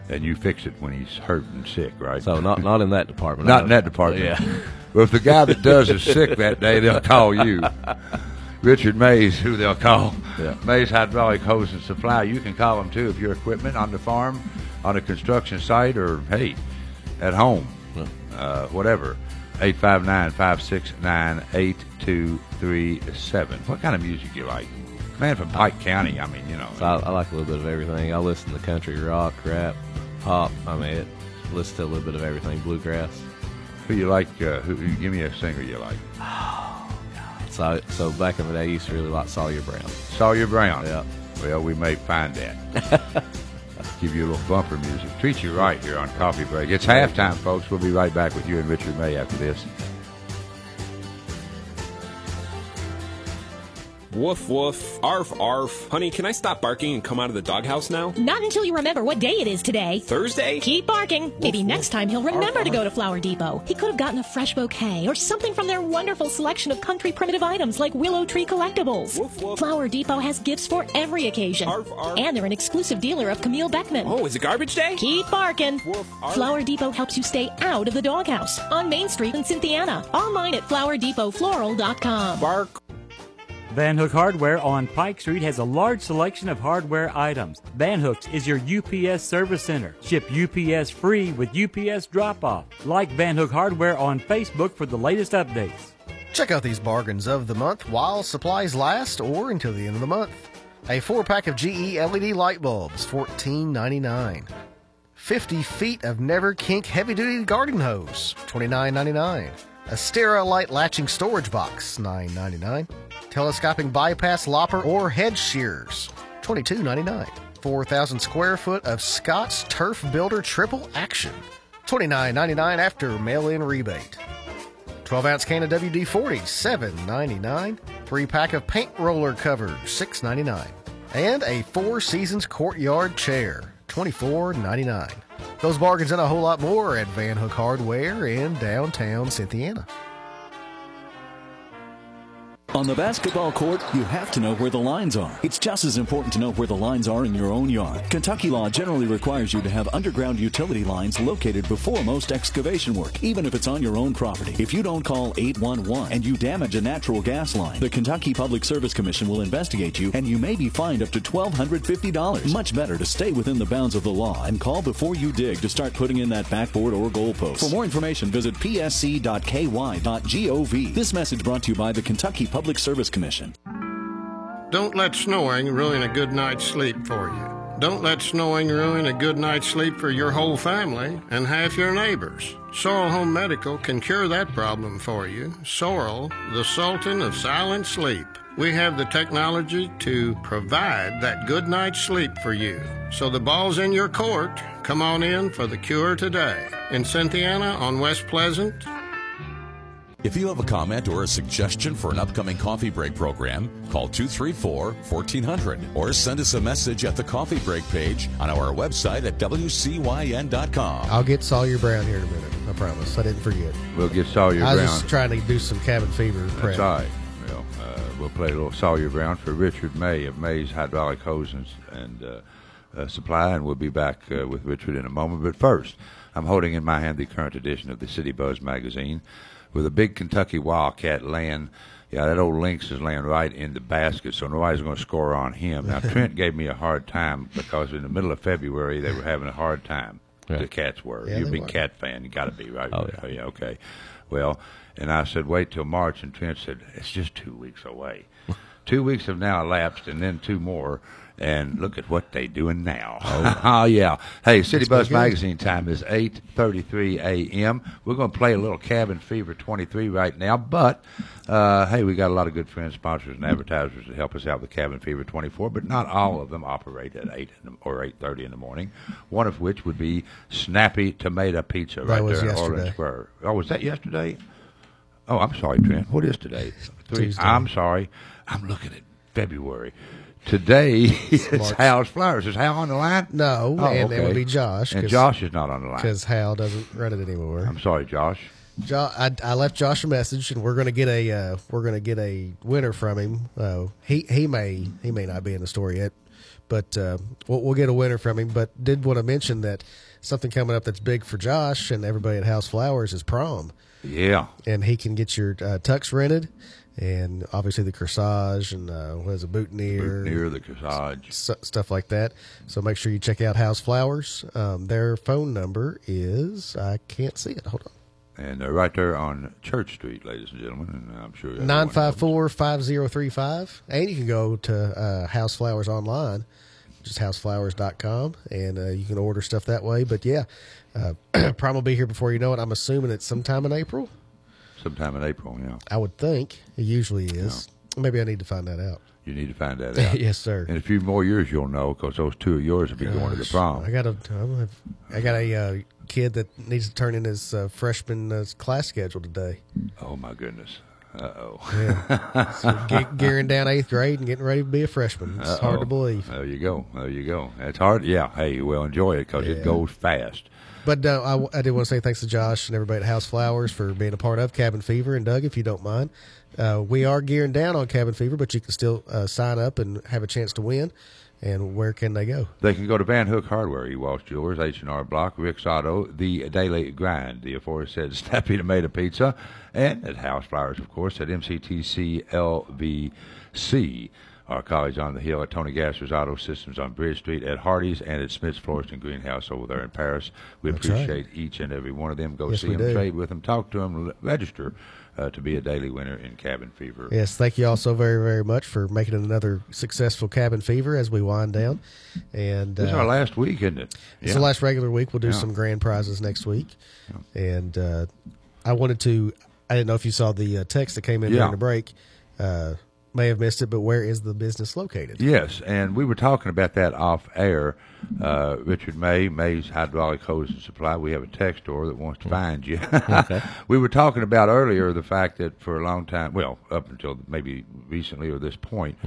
and you fix it when he's hurt and sick, right? So not not in that department. Not in that department. Yeah. Well, if the guy that does is sick that day, they'll call you. Richard Mays, who they'll call. Yeah. Mays Hydraulic Hose and Supply. You can call them too if your equipment on the farm, on a construction site, or hey, at home, uh, whatever. 859 569 8237. What kind of music you like? Man from Pike County, I mean, you know. So I, I like a little bit of everything. I listen to country, rock, rap, pop. I mean, it, listen to a little bit of everything. Bluegrass. Who you like? Uh, who, who- give me a singer you like. So so back in the day, I used to really like Sawyer Brown. Sawyer Brown. Yeah. Well, we may find that. Give you a little bumper music. Treat you right here on Coffee Break. It's halftime, folks. We'll be right back with you and Richard May after this. Woof woof, arf arf. Honey, can I stop barking and come out of the doghouse now? Not until you remember what day it is today. Thursday? Keep barking. Maybe Woof, next time he'll remember Arf, to go to Flower Depot. He could have gotten a fresh bouquet or something from their wonderful selection of country primitive items like Willow Tree Collectibles. Woof, woof. Flower Depot has gifts for every occasion. Arf, arf. And they're an exclusive dealer of Camille Beckman. Oh, is it garbage day? Keep barking. Woof, arf. Flower Depot helps you stay out of the doghouse on Main Street in Cynthiana. Online at flowerdepotfloral.com. Bark. Van Hook Hardware on Pike Street has a large selection of hardware items. Van Hooks is your UPS service center. Ship UPS free with UPS drop off. Like Van Hook Hardware on Facebook for the latest updates. Check out these bargains of the month while supplies last or until the end of the month. A four pack of GE LED light bulbs, $14.99. 50 feet of Never Kink heavy duty garden hose, $29.99. A Sterilite latching storage box, $9.99. Telescoping bypass lopper or head shears, $22.99. 4,000 square foot of Scott's Turf Builder Triple Action, $29.99 after mail in rebate. 12 ounce can of WD 40, $7.99. Three pack of paint roller covers, $6.99. And a Four Seasons courtyard chair, $24.99. Those bargains and a whole lot more at Van Hook Hardware in downtown Cynthiana. On the basketball court, you have to know where the lines are. It's just as important to know where the lines are in your own yard. Kentucky law generally requires you to have underground utility lines located before most excavation work, even if it's on your own property. If you don't call 811 and you damage a natural gas line, the Kentucky Public Service Commission will investigate you and you may be fined up to $1,250. Much better to stay within the bounds of the law and call before you dig to start putting in that backboard or goalpost. For more information, visit psc.ky.gov. This message brought to you by the Kentucky Public Service Commission. Don't let snowing ruin a good night's sleep for you. Don't let snowing ruin a good night's sleep for your whole family and half your neighbors. Sorrel Home Medical can cure that problem for you. Sorrel, the sultan of silent sleep. We have the technology to provide that good night's sleep for you. So the ball's in your court. Come on in for the cure today. In Cynthiana on West Pleasant, If you have a comment or a suggestion for an upcoming coffee break program, call 234 1400 or send us a message at the coffee break page on our website at WCYN.com. I'll get Sawyer Brown here in a minute. I promise. I didn't forget. We'll get Sawyer Brown. I was Brown. just trying to do some cabin fever prep. That's all right. Well, uh, we'll play a little Sawyer Brown for Richard May of May's Hydraulic Hose and, and uh, uh, Supply, and we'll be back uh, with Richard in a moment. But first, I'm holding in my hand the current edition of the City Buzz magazine with a big Kentucky Wildcat laying. Yeah, that old Lynx is laying right in the basket, so nobody's going to score on him. Now, Trent gave me a hard time because in the middle of February they were having a hard time. The cats were. Yeah, You're a big were. cat fan. You got to be right. Oh, Oh, yeah. Okay. Well, and I said wait till March, and Trent said it's just two weeks away. Two weeks have now elapsed, and then two more. And look at what they're doing now. Oh, yeah. Hey, City Buzz. Magazine time is 8.33 a.m. We're going to play a little Cabin Fever 23 right now. But, uh, hey, we got a lot of good friends, sponsors, and advertisers to help us out with Cabin Fever 24. But not all of them operate at 8 in the, or 8.30 in the morning. One of which would be Snappy Tomato Pizza That right there in. Orleans Square. Oh, was that yesterday? Oh, I'm sorry, Trent. What is today? Three. Tuesday. I'm sorry. I'm looking at February. Today it's. Hal's Flowers. Is Hal on the line? No, Oh, and it okay. would be Josh. And Josh is not on the line. Because Hal doesn't run it anymore. I'm sorry, Josh. Jo- I, I left Josh a message, and we're gonna get a uh, we're gonna get a winner from him. Uh, he he may he may not be in the store yet, but uh, we'll, we'll get a winner from him. But did want to mention that something coming up that's big for Josh and everybody at House Flowers is prom. Yeah. and he can get your uh, tux rented, and obviously the corsage and uh, what is it, boutonniere, Near the corsage. s- stuff like that. So make sure you check out House Flowers. Um, their phone number is I can't see it. Hold on. And they're right there on Church Street, ladies and gentlemen. And I'm sure everyone Nine five four five zero three five, and you can go to uh, House Flowers online, just houseflowers.com, and uh, you can order stuff that way. But yeah, uh, prom will be here before you know it. I'm assuming it's sometime in April. Sometime in April. Yeah, I would think it usually is. Maybe I need to find that out. you need to find that out. Yes, sir. In a few more years, you'll know because those two of yours will be going to the Gosh, prom. I got a, I got a uh, kid that needs to turn in his uh, freshman uh, class schedule today. Oh my goodness. Uh oh. Yeah. so ge- gearing down eighth grade and getting ready to be a freshman. It's hard to believe. There you go. There you go. It's hard. Yeah. Hey, well, enjoy it because Yeah. it goes fast. But uh, I, I did want to say thanks to Josh and everybody at House Flowers for being a part of Cabin Fever. And Doug, if you don't mind, uh, we are gearing down on Cabin Fever, but you can still uh, sign up and have a chance to win. And where can they go? They can go to Van Hook Hardware, Ewalls Jewelers, H&R Block, Rick's Auto, The Daily Grind, the aforesaid Snappy Tomato Pizza, and at House Flowers, of course, at MCTC LVC. Our colleagues on the hill at Tony Gasser's Auto Systems on Bridge Street, at Hardy's, and at Smith's Florist and Greenhouse over there in Paris. We That's right. appreciate each and every one of them. Go Yes, see them, do. trade with them, talk to them, register uh, to be a daily winner in Cabin Fever. Yes, thank you all so very, very much for making another successful Cabin Fever as we wind down. And This is uh, our last week, isn't it? It's the last regular week. We'll do Yeah. some grand prizes next week. And uh, I wanted to, I didn't know if you saw the uh, text that came in Yeah. during the break. May have missed it, but where is the business located? Yes, and we were talking about that off air. Uh, Richard May, May's Hydraulic Hose and Supply. We have a tech store that wants to find you. Okay. we were talking about earlier the fact that for a long time, well, up until maybe recently or this point,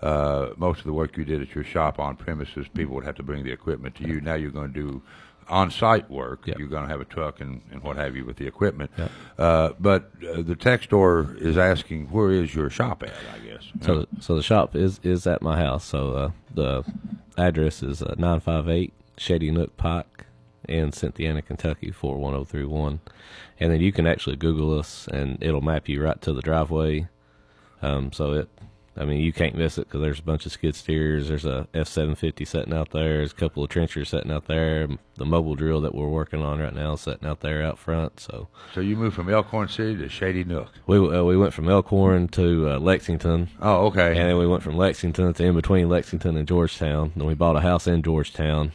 uh, most of the work you did at your shop on premises, people would have to bring the equipment to you. Now you're going to do on-site work. You're going to have a truck and, and what have you with the equipment. Uh, but uh, the tech store is asking, where is your shop at? I guess. So, so the shop is is at my house. So uh, the address is uh, nine five eight Shady Nook Pike in Cynthiana, Kentucky four one zero three one, and then you can actually Google us and it'll map you right to the driveway. Um, so it, I mean, you can't miss it because there's a bunch of skid steers. There's a F seven fifty sitting out there. There's a couple of trenchers sitting out there. The mobile drill that we're working on right now is sitting out there out front. So So you moved from Elkhorn City to Shady Nook. we uh, we went from Elkhorn to uh, Lexington. Oh, okay. And then we went from Lexington to in between Lexington and Georgetown. Then we bought a house in Georgetown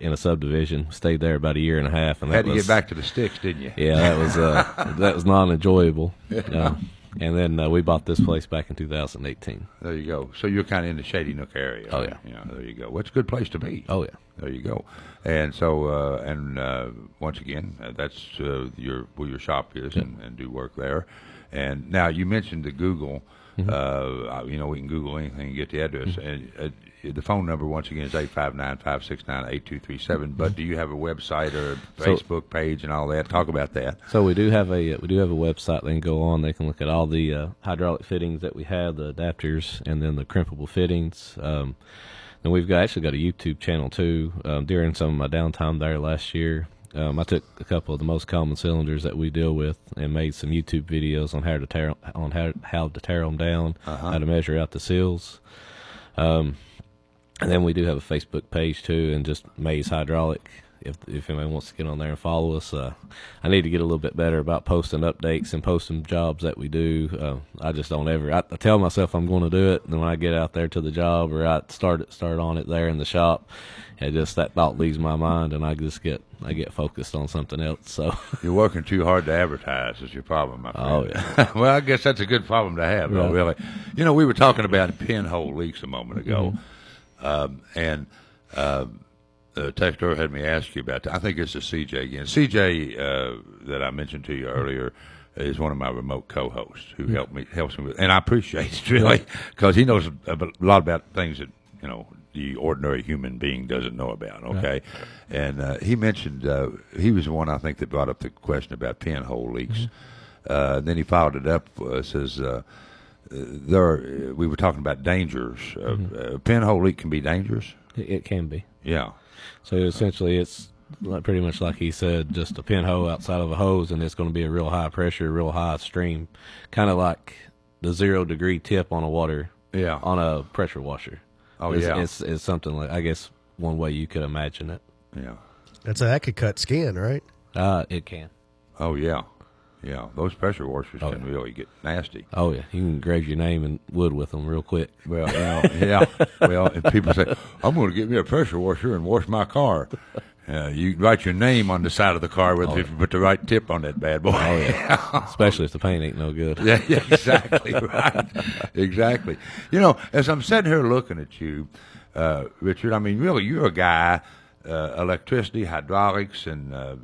in a subdivision. Stayed there about a year and a half. And Had to was, get back to the sticks, didn't you? Yeah, that was uh, that was non enjoyable. Uh, and then uh, we bought this place back in 2018. There you go. So you're kind of in the Shady Nook area. Oh, yeah. Yeah. There you go. What's a good place to be? Oh yeah. There you go. And so, uh, and uh, once again, uh, that's uh, your where your shop is, and, and do work there. And now you mentioned the Google. Mm-hmm. Uh, you know, we can Google anything and get the address. And uh, the phone number once again is eight five nine five six nine eight two three seven. But do you have a website or So- Facebook page and all that? Talk about that. So we do have a we do have a website. They can go on. They can look at all the uh, hydraulic fittings that we have, the adapters, and then the crimpable fittings. Um, then we've got actually got a YouTube channel too. Um, during some of my downtime there last year, um, I took a couple of the most common cylinders that we deal with and made some YouTube videos on how to tear on how how to tear them down, Uh-huh. how to measure out the seals. Um, and then we do have a Facebook page too, and just Mays Hydraulic. If if anyone wants to get on there and follow us, uh, I need to get a little bit better about posting updates and posting jobs that we do. Uh, I just don't ever. I, I tell myself I'm going to do it, and then when I get out there to the job or I start it, start on it there in the shop, it just that thought leaves my mind, and I just get I get focused on something else. So You're working too hard to advertise is your problem, my friend. Oh, yeah. well, I guess that's a good problem to have, though, really. You know, we were talking about pinhole leaks a moment ago, Mm-hmm. Um, and um, the texter had me ask you about that. I think it's a CJ again. CJ uh, that I mentioned to you earlier is one of my remote co-hosts who helped me helps me with, and I appreciate it really because he knows a, lot about things that you know the ordinary human being doesn't know about. Okay, and uh, he mentioned uh, he was the one I think that brought up the question about pinhole leaks. Uh, then he followed it up. Uh, says uh, there are, we were talking about dangers. Uh, uh, pinhole leak can be dangerous. It, it can be. Yeah. So essentially, it's like pretty much like he said, just a pinhole outside of a hose, and it's going to be a real high pressure, real high stream, kind of like the zero degree tip on a water, Yeah. on a pressure washer. Oh, it's, yeah. it's, it's something like I guess one way you could imagine it. Yeah. That's a, that could cut skin, right? Uh, it can. Oh yeah, yeah. Those pressure washers can really get nasty. Oh yeah, you can grave your name in wood with them real quick. Well, you know, yeah. Well, and people say, "I'm going to get me a pressure washer and wash my car." Uh, you write your name on the side of the car with Oh, if you put the right tip on that bad boy. Oh yeah, especially if the paint ain't no good. yeah, yeah, exactly right, exactly. You know, as I'm sitting here looking at you, uh, Richard, I mean, really, you're a guy, uh, electricity, hydraulics, and uh,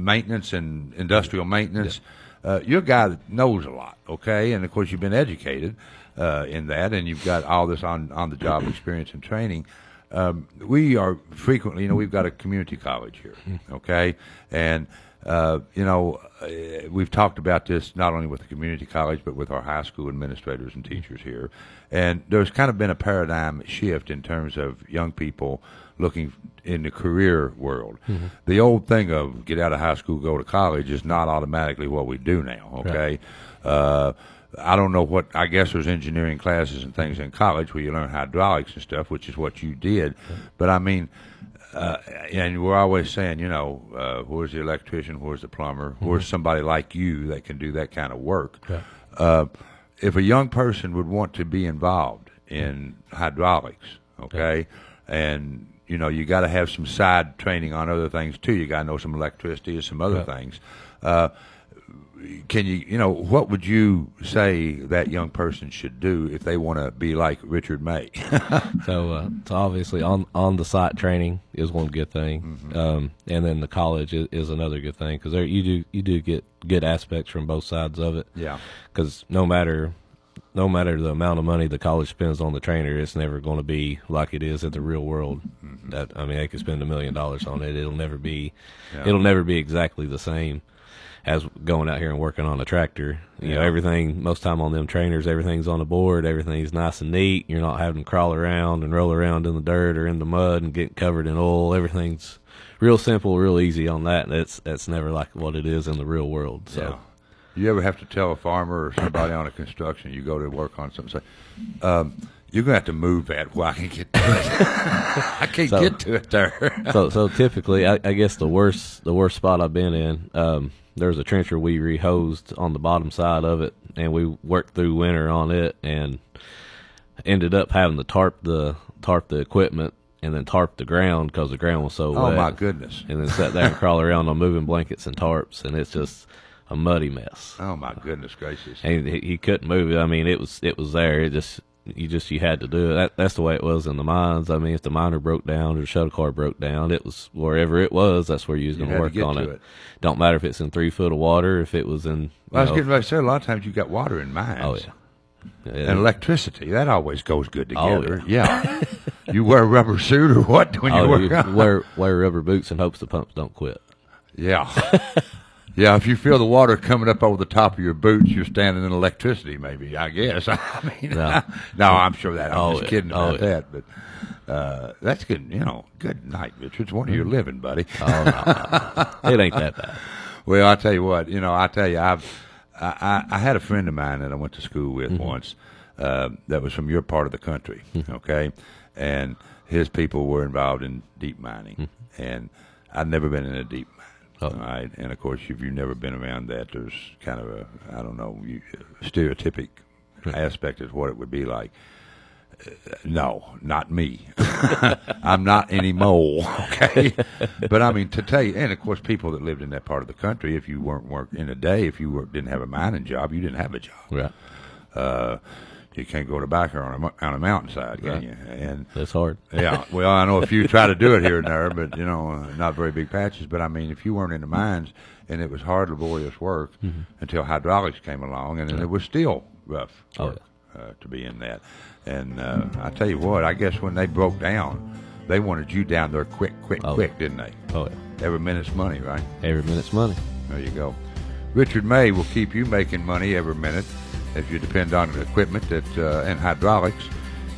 maintenance and industrial maintenance. Uh, you're a guy that knows a lot, okay? And of course, you've been educated uh, in that, and you've got all this on on the job experience and training. Um, we are frequently, you know, we've got a community college here, okay, and uh, you know, uh, we've talked about this not only with the community college, but with our high school administrators and teachers here. And there's kind of been a paradigm shift in terms of young people looking in the career world. Mhm. The old thing of get out of high school, go to college is not automatically what we do now, okay? Uh, I don't know what, I guess there's engineering classes and things in college where you learn hydraulics and stuff, which is what you did. But I mean, uh, and we're always saying, you know, uh, where's the electrician, where's the plumber, where's somebody like you that can do that kind of work? Yeah. Uh, if a young person would want to be involved in hydraulics, okay, and you know, you got to have some side training on other things too. You got to know some electricity and some other Yeah. things. Uh, can you, you know, what would you say that young person should do if they want to be like Richard May? so, uh, so obviously on on the site training is one good thing, Mm-hmm. um, and then the college is, is another good thing because there you do you do get good aspects from both sides of it. Yeah. because no matter no matter the amount of money the college spends on the trainer, it's never going to be like it is in the real world. Mm-hmm. That I mean, they could spend a million dollars on it; it'll never be Yeah. it'll never be exactly the same as going out here and working on a tractor. You know, everything most time on them trainers, everything's on the board, everything's nice and neat. You're not having to crawl around and roll around in the dirt or in the mud and get covered in oil. Everything's real simple, real easy on that. And that's that's never like what it is in the real world. So. Yeah. You ever have to tell a farmer or somebody on a construction, you go to work on something, say, um, you're going to have to move that where I can get to it. I can't So- get to it there. so so typically, I, I guess the worst the worst spot I've been in, um, there was a trencher we rehosed on the bottom side of it, and we worked through winter on it, and ended up having to tarp the tarp the equipment and then tarp the ground because the ground was so Oh, wet. my goodness. And then sat there and crawl around on moving blankets and tarps, and it's just a muddy mess. oh, my goodness gracious. And he, he couldn't move it. I mean, it was it was there. It just you just you had to do it. That, that's the way it was in the mines. I mean, if the miner broke down or the shuttle car broke down, it was wherever it was. That's where you was going to work on it. it. Don't matter if it's in three foot of water. If it was in, you Well, I was know- getting ready to say, a lot of times you got water in mines. Oh yeah. Yeah. And electricity, that always goes good Oh, together. yeah. you wear a rubber suit or what when you oh, work you wear wear rubber boots and hopes the pumps don't quit. Yeah. yeah, if you feel the water coming up over the top of your boots, you're standing in electricity, maybe, I guess. I mean, No. no, I'm sure that. I'm Oh, just yeah. kidding Oh, about yeah. that. But uh, that's good, you know, good night, Richard. It's one of your living, buddy. Oh, no. It ain't that bad. Well, I tell you what, you know, I tell you, I've, I, I, I had a friend of mine that I went to school with Mm-hmm. once uh, that was from your part of the country, okay? And his people were involved in deep mining. And I'd never been in a deep. Oh. All right. And of course, if you've never been around that, there's kind of a, I don't know, you, stereotypic aspect of what it would be like. Uh, no, not me. I'm not any mole, okay? but I mean, to tell you, and of course, people that lived in that part of the country, if you weren't work in a day, if you work, didn't have a mining job, you didn't have a job. Right. Uh, you can't go to Backer on a on a mountainside, can Right. you? And That's hard. yeah. Well, I know a few try to do it here and there, but you know, uh, not very big patches. But I mean, if you weren't in the mines, and it was hard, laborious work Mm-hmm. until hydraulics came along, and then it was still rough. Oh, work. uh, to be in that. And uh, I tell you what, I guess when they broke down, they wanted you down there quick, quick, Oh, quick, didn't they? Oh, yeah. Every minute's money, right? Every minute's money. There you go. Richard May will keep you making money every minute if you depend on equipment that uh, and hydraulics.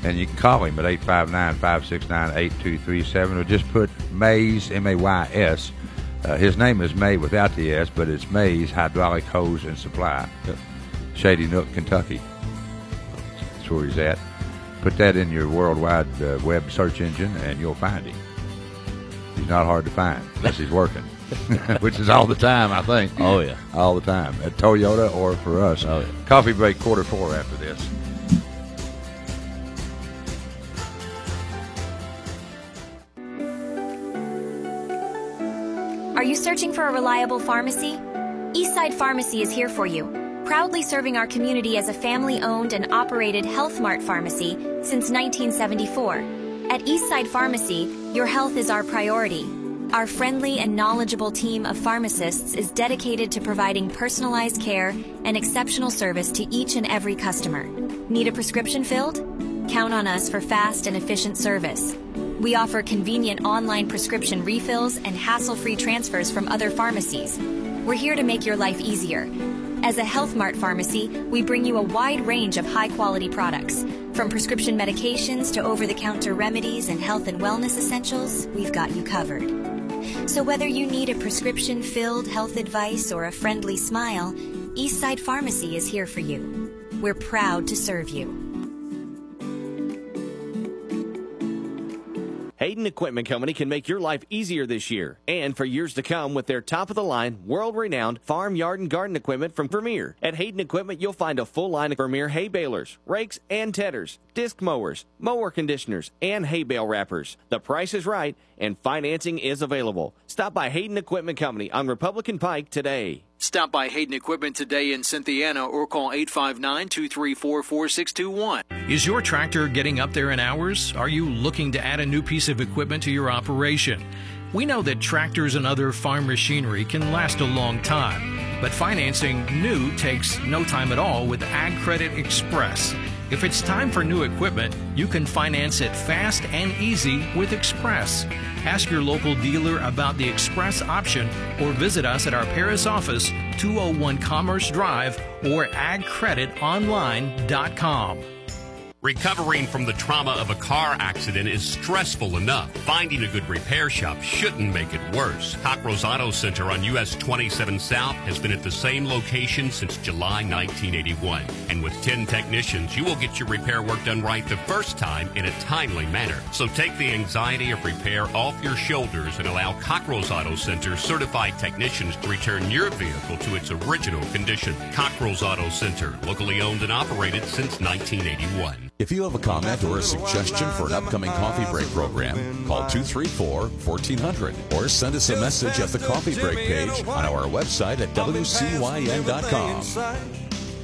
And you can call him at 859-569-8237 or just put Mays, M-A-Y-S. Uh, his name is May without the S, but it's Mays Hydraulic Hose and Supply. Shady Nook, Kentucky. That's where he's at. Put that in your worldwide uh, web search engine and you'll find him. He's not hard to find unless he's working, which is all the time, I think. Oh, yeah. All the time. At Toyota or for us. Oh, yeah. Coffee break quarter four after this. Are you searching for a reliable pharmacy? Eastside Pharmacy is here for you, proudly serving our community as a family owned and operated Health Mart pharmacy since 1974. At Eastside Pharmacy, your health is our priority. Our friendly and knowledgeable team of pharmacists is dedicated to providing personalized care and exceptional service to each and every customer. Need a prescription filled? Count on us for fast and efficient service. We offer convenient online prescription refills and hassle free transfers from other pharmacies. We're here to make your life easier. As a Health Mart pharmacy, we bring you a wide range of high quality products. From prescription medications to over the counter remedies and health and wellness essentials, we've got you covered. So, whether you need a prescription filled health advice or a friendly smile, Eastside Pharmacy is here for you. We're proud to serve you. Hayden Equipment Company can make your life easier this year and for years to come with their top of the line, world renowned farm, yard, and garden equipment from Vermeer. At Hayden Equipment, you'll find a full line of Vermeer hay balers, rakes, and tedders, disc mowers, mower conditioners, and hay bale wrappers. The price is right and financing is available. Stop by Hayden Equipment Company on Republican Pike today. Stop by Hayden Equipment today in Cynthiana or call 859 234 4621. Is your tractor getting up there in hours? Are you looking to add a new piece of equipment to your operation? We know that tractors and other farm machinery can last a long time, but financing new takes no time at all with Ag Credit Express. If it's time for new equipment, you can finance it fast and easy with Express. Ask your local dealer about the Express option or visit us at our Paris office, 201 Commerce Drive, or agcreditonline.com. Recovering from the trauma of a car accident is stressful enough. Finding a good repair shop shouldn't make it worse. Cockrell's Auto Center on US 27 South has been at the same location since July 1981. And with 10 technicians, you will get your repair work done right the first time in a timely manner. So take the anxiety of repair off your shoulders and allow Cockrell's Auto Center certified technicians to return your vehicle to its original condition. Cockrell's Auto Center, locally owned and operated since 1981. If you have a comment or a suggestion for an upcoming coffee break program, call 234 1400 or send us a message at the coffee break page on our website at WCYN.com.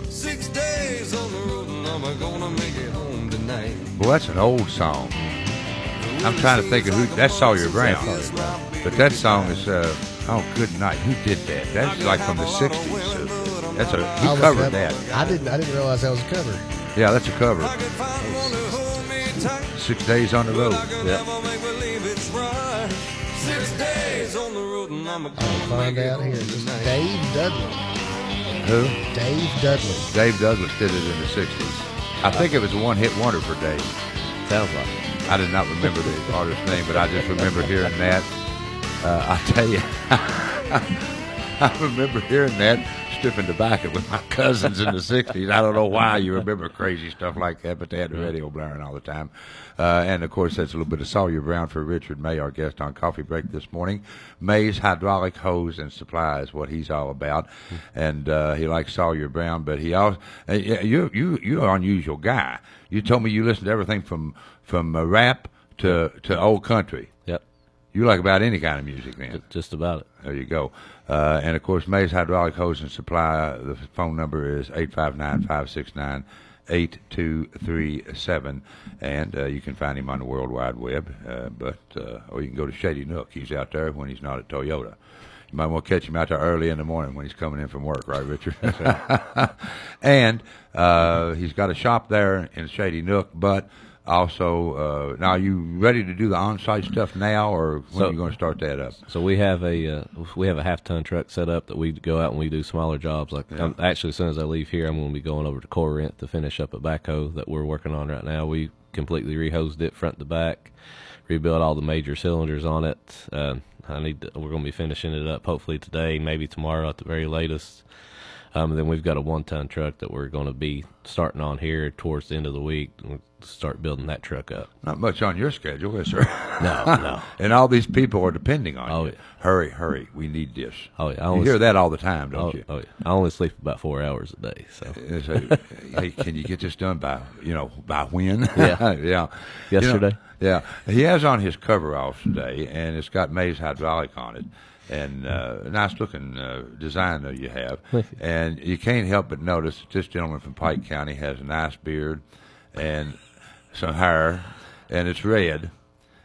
Six days on the road and I'm gonna make it home tonight. Well, that's an old song. I'm trying to think of who. That's Sawyer Brown. But that song is, uh, oh, good night. Who did that? That's like from the 60s. Uh, That's a, I'll he covered that. I didn't. I didn't realize that was a cover. Yeah, that's a cover. Six days on the road. Yeah. Six days on the road and I'm I'll find out here. This is Dave Dudley. Who? Dave Dudley. Dave Dudley did it in the 60s. I think it was a one hit wonder for Dave. Sounds like it. I did not remember the artist's name, but I just remember hearing that. Uh, I tell you, I remember hearing that stripping tobacco with my cousins in the 60s. I don't know why you remember crazy stuff like that, but they had the radio blaring all the time. Uh, and of course, that's a little bit of Sawyer Brown for Richard May, our guest on Coffee Break this morning. May's hydraulic hose and supply is what he's all about, and uh, he likes Sawyer Brown. But he also, uh, you, you you're an unusual guy. You told me you listen to everything from from uh, rap to to old country. Yep. You like about any kind of music, then? Just about it. There you go. Uh, and of course, May's Hydraulic Hose and Supply. The phone number is eight five nine five six nine eight two three seven, and uh, you can find him on the World Wide Web. Uh, but uh, or you can go to Shady Nook. He's out there when he's not at Toyota. You might want to catch him out there early in the morning when he's coming in from work, right, Richard? and uh, he's got a shop there in Shady Nook, but also uh, now are you ready to do the on-site stuff now, or when So- are you going to start that up? So we have a uh, we have a half ton truck set up that we go out and we do smaller jobs. Like Yeah. actually, as soon as I leave here, I'm going to be going over to Core Rent to finish up a backhoe that we're working on right now. We completely rehosed it front to back, rebuilt all the major cylinders on it. Uh, I need to, we're going to be finishing it up hopefully today, maybe tomorrow at the very latest. Um, and then we've got a one ton truck that we're going to be starting on here towards the end of the week. We'll start building that truck up. Not much on your schedule, is there? No, no. and all these people are depending on Oh, you. yeah. Hurry, hurry! We need this. Oh yeah, I you hear s- that all the time, don't oh, you? Oh yeah, I only sleep about four hours a day. So so, hey, can you get this done by you know by when? Yeah. yeah. You know, Yesterday? yeah, he has on his coveralls today, and it's got Mays hydraulic on it, and uh, nice looking uh, design that you have. You. And you can't help but notice that this gentleman from Pike County has a nice beard and some hair, and it's red.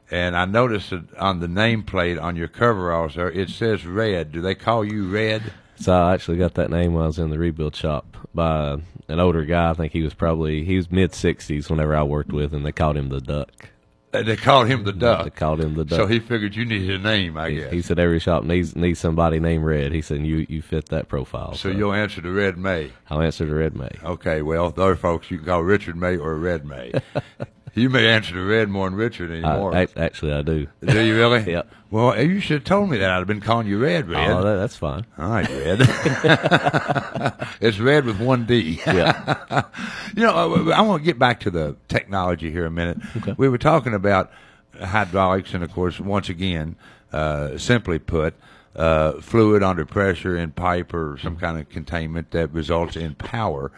And I noticed that on the nameplate on your coveralls there, it says red. Do they call you red? So I actually got that name when I was in the rebuild shop by an older guy. I think he was probably he was mid sixties whenever I worked with him. They called him the Duck. They called him the duck. They called him the Duck. So he figured you needed a name, I He, guess. he said every shop needs needs somebody named Red. He said you you fit that profile. so you'll answer to Red May. I'll answer to Red May. Okay, well, the other folks you can call Richard May or Red May. you may answer to Red more than Richard anymore. I, actually, I do. Do you really? Yep. Well, you should have told me that. I'd have been calling you Red, Red. Oh, that, that's fine. All right, Red. it's Red with one D. Yeah. you know, I, I want to get back to the technology here a minute. Okay. We were talking about hydraulics, and of course, once again, uh, simply put, uh, fluid under pressure in pipe or some kind of containment that results in power.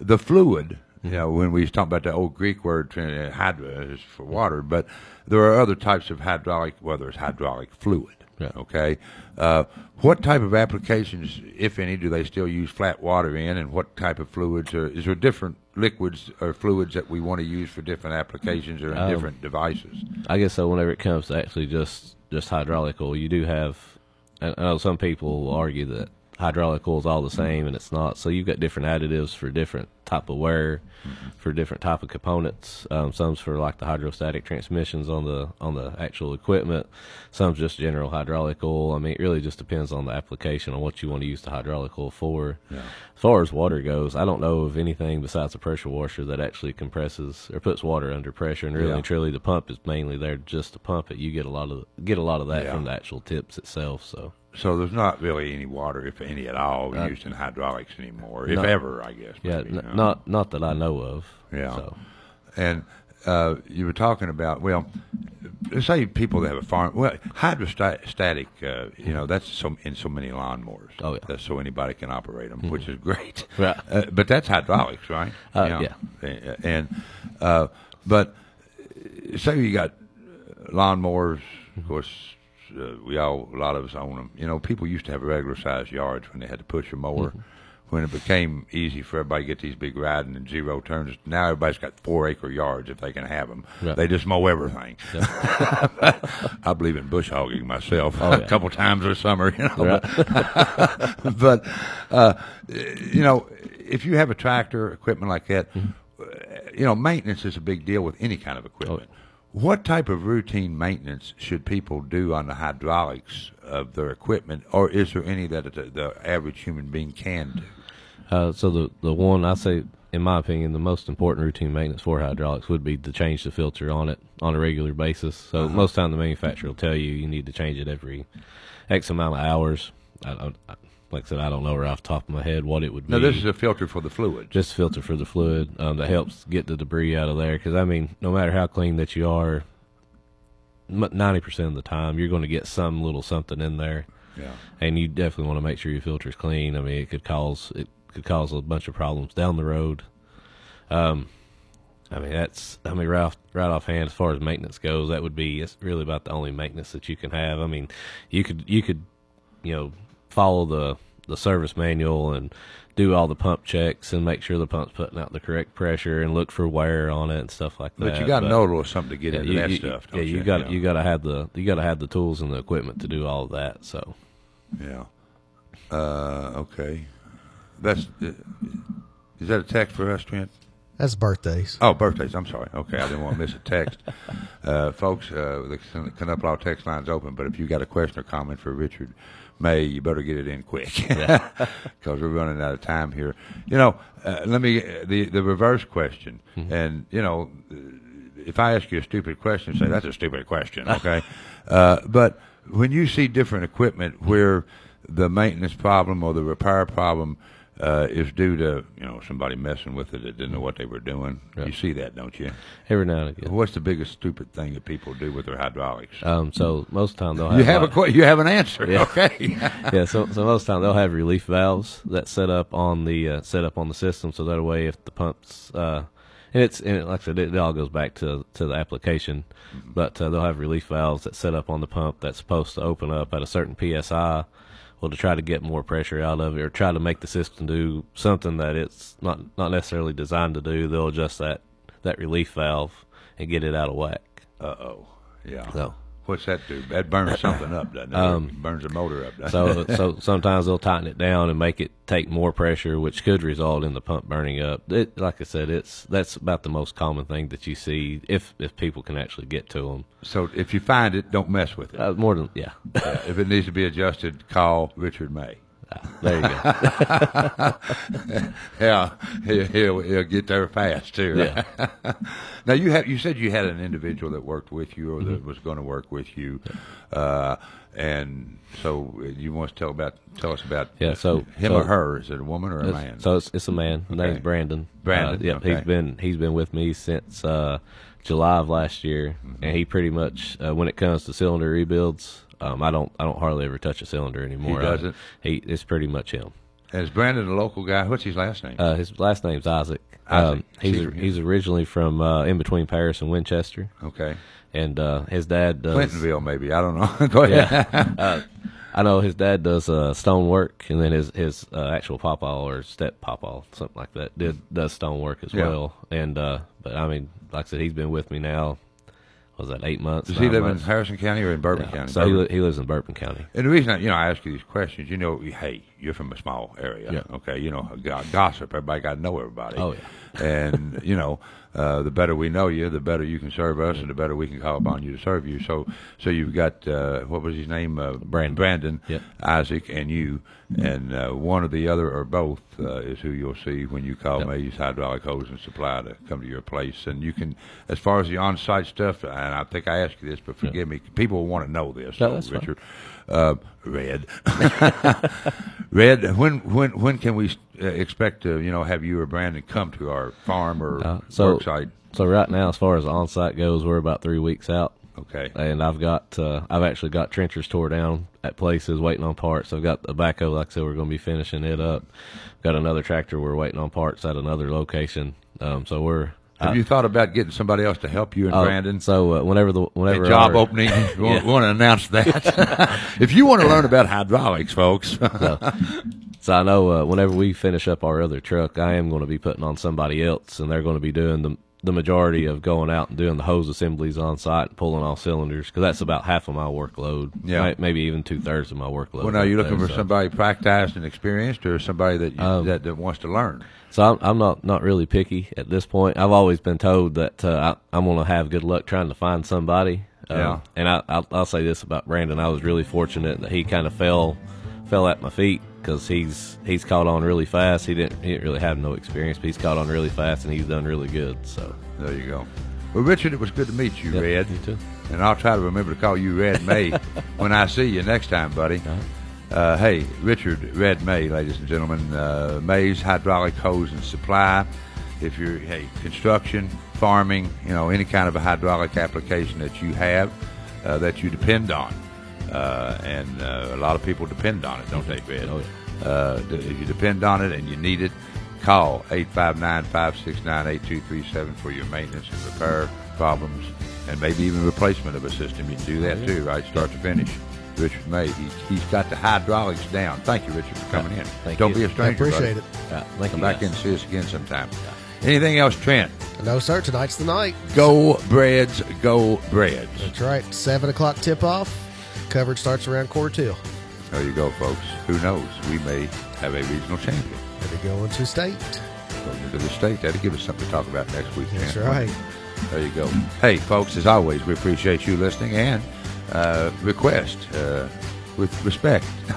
The fluid, you know, when we talk about the old Greek word hydra is for water, but there are other types of hydraulic, whether it's hydraulic fluid. Okay, uh, what type of applications, if any, do they still use flat water in, and what type of fluids? Are, is there different liquids or fluids that we want to use for different applications or in Um, different devices? I guess so. Whenever it comes to actually just just hydraulic oil, you do have. I I know some people will argue that hydraulic oil is all the same, and it's not. So you've got different additives for different type of wear, for different type of components. Um, some's for like the hydrostatic transmissions on the on the actual equipment. Some's just general hydraulic oil. I mean, it really just depends on the application on what you want to use the hydraulic oil for. Yeah. As far as water goes, I don't know of anything besides a pressure washer that actually compresses or puts water under pressure. And really Yeah. and truly, the pump is mainly there just to pump it. You get a lot of get a lot of that Yeah. from the actual tips itself. So So there's not really any water, if any at all, Uh, used in hydraulics anymore, if ever, I guess. yeah, maybe, no? not not that I know of. Yeah. So. And uh, you were talking about well, say people that have a farm. Well, hydrostatic, uh, you know, that's so in so many lawnmowers. Oh yeah. That's so anybody can operate them, which is great. Right. Uh, but that's hydraulics, right? Uh, yeah. And uh, but uh, say you got lawnmowers, of course. Uh, we all, a lot of us own them. You know, people used to have regular sized yards when they had to push a mower. When it became easy for everybody to get these big riding and zero turns, now everybody's got four acre yards if they can have them. Right. They just mow everything. I believe in bush hogging myself Oh, a couple times a summer, you know. Right. But, but uh, you know, if you have a tractor, equipment like that, Mm-hmm. uh, you know, maintenance is a big deal with any kind of equipment. What type of routine maintenance should people do on the hydraulics of their equipment, or is there any that the, the average human being can do? Uh, so the the one I say, in my opinion, the most important routine maintenance for hydraulics would be to change the filter on it on a regular basis. So Uh-huh. most time the manufacturer will tell you you need to change it every X amount of hours. I I, like I said, I don't know right off the top of my head what it would be. this is a filter for the fluid. just filter for the fluid um, that helps get the debris out of there. Because I mean, no matter how clean that you are, ninety percent of the time you're going to get some little something in there. Yeah. and you definitely want to make sure your filter's clean. I mean, it could cause it could cause a bunch of problems down the road. Um, I mean, that's I mean right off right offhand as far as maintenance goes, that would be it's really about the only maintenance that you can have. I mean, you could you could you know follow the the service manual and do all the pump checks and make sure the pump's putting out the correct pressure and look for wear on it and stuff like that. But you got to know a little something to get into you, that you- stuff. Yeah, don't you you got know? you got to have the you got to have the tools and the equipment to do all of that. So Yeah. Uh, okay. That's uh, is that a text for us, Trent? That's birthdays. Oh, birthdays. I'm sorry. Okay, I didn't want to miss a text. Uh, folks, uh, the Canup text line's open, but if you got a question or comment for Richard May, you better get it in quick because we're running out of time here. You know, uh, let me the the reverse question, mm-hmm. and you know, if I ask you a stupid question, say that's a stupid question, okay? uh, but when you see different equipment where the maintenance problem or the repair problem uh, is due to you know somebody messing with it that didn't know what they were doing. You see that, don't you? Every now and again. What's the biggest stupid thing that people do with their hydraulics? Um, so most of the time they'll have you have a you have an answer. Yeah. Okay. yeah. So so most of the time they'll have relief valves that set up on the uh, set up on the system, so that way if the pumps uh, and it's and like I said, it, it, all goes back to to the application, mm-hmm. but uh, they'll have relief valves that set up on the pump that's supposed to open up at a certain psi well to try to get more pressure out of it or try to make the system do something that it's not not necessarily designed to do. They'll adjust that that relief valve and get it out of whack. Uh-oh. Yeah. So What's that do? That burns something up, doesn't it? Um, burns the motor up. so, so sometimes they'll tighten it down and make it take more pressure, which could result in the pump burning up. It, like I said, it's that's about the most common thing that you see if if people can actually get to them. So, if you find it, don't mess with it. Uh, more than yeah. yeah. If it needs to be adjusted, call Richard May. There you go. yeah, he'll, he'll, he'll get there fast too. Yeah. now you have you said you had an individual that worked with you or that mm-hmm. was going to work with you, uh, and so you want to tell about tell us about yeah. So him so, or her is it a woman or a man? So it's, it's a man. His okay. name's Brandon. Brandon. Uh, yeah, okay. he's been he's been with me since uh, July of last year, mm-hmm. and he pretty much uh, when it comes to cylinder rebuilds, um, I don't I don't hardly ever touch a cylinder anymore. He doesn't. I, he it's pretty much him. And is Brandon a local guy? What's his last name? Uh, his last name's Isaac. Isaac. Um, he's a, he's originally from uh, in between Paris and Winchester. Okay. And uh, his dad does Clintonville, maybe I don't know. Go ahead. Yeah. Uh, I know his dad does uh, stone work, and then his his uh, actual papa or step papa, something like that, did does stone work as yeah. well. And uh, but I mean, like I said, he's been with me now was that eight months? Does he live months? in Harrison County or in Bourbon. County? So Bourbon. He, li- he lives in Bourbon County. And the reason I, you know I ask you these questions, you know, hey, you're from a small area, yeah. okay? You know, gossip. Everybody got to know everybody. Oh yeah. and you know, uh, the better we know you, the better you can serve us, and the better we can call upon you to serve you. So, so you've got uh, what was his name? Uh, Brandon. Brandon, yep. Isaac, and you, and uh, one or the other or both uh, is who you'll see when you call yep. Use Hydraulic Hose and Supply to come to your place. And you can, as far as the on-site stuff, and I think I asked you this, but forgive yep. me, people want to know this, no, Richard. Uh, Red, Red. When when when can we uh, expect to you know have you or Brandon come to our farm or uh, so, work site? So right now, as far as on site goes, we're about three weeks out. Okay. And I've got uh, I've actually got trenchers tore down at places waiting on parts. I've got the backhoe, like I said, we're going to be finishing it up. Got another tractor we're waiting on parts at another location. Um, so we're have you thought about getting somebody else to help you and uh, Brandon? So uh, whenever the whenever a job our, opening, we want, want, to announce that. if you want to learn about hydraulics, folks. so, so, I know uh, whenever we finish up our other truck, I am going to be putting on somebody else, and they're going to be doing the the majority of going out and doing the hose assemblies on site and pulling all cylinders because that's about half of my workload. Yeah, maybe even two thirds of my workload. Well, now you're looking there, for so. somebody practiced and experienced, or somebody that, you, um, that that wants to learn. So I'm, I'm not not really picky at this point. I've always been told that uh, I, am going to have good luck trying to find somebody. Uh, yeah. And I, I'll, I'll say this about Brandon: I was really fortunate that he kind of fell fell at my feet because he's he's caught on really fast. He didn't he didn't really have no experience, but he's caught on really fast and he's done really good. So there you go. Well, Richard, it was good to meet you, yep, Red. You too. And I'll try to remember to call you Red May when I see you next time, buddy. Uh-huh. Uh, hey, Richard Red May, ladies and gentlemen, uh, May's Hydraulic Hose and Supply. If you're hey construction, farming, you know any kind of a hydraulic application that you have uh, that you depend on, and uh, a lot of people depend on it, don't they, Red? Oh, yeah. Uh, if you depend on it and you need it, call 859-569-8237 for your maintenance and repair problems, and maybe even replacement of a system. You can do that too, right, start to finish. Richard May. He's, he's got the hydraulics down. Thank you, Richard, for coming in. Thank Don't you. be a stranger. I appreciate buddy. it. Yeah, thank Come you back guys. in and see us again sometime. Anything else, Trent? No, sir. Tonight's the night. Go Breds, go Breds. That's right. Seven o'clock tip off. Coverage starts around quarter two. There you go, folks. Who knows? We may have a regional champion. Maybe going to state. Going into the state. That'll give us something to talk about next week. That's Jan. right. There you go. Hey, folks, as always, we appreciate you listening and uh, request uh, with respect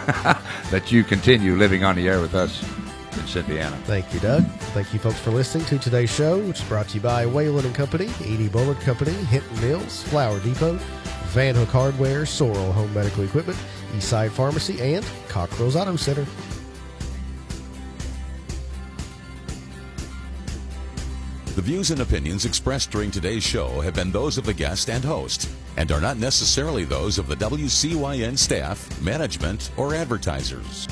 that you continue living on the air with us in Cynthiana. Thank you, Doug. Thank you, folks, for listening to today's show, which is brought to you by Whalen and Company, E.D. Bullard Company, Hinton Mills, Flower Depot, Van Hook Hardware, Sorrel Home Medical Equipment, Eastside Pharmacy, and Cockrell's Auto Center. The views and opinions expressed during today's show have been those of the guest and host and are not necessarily those of the WCYN staff, management, or advertisers.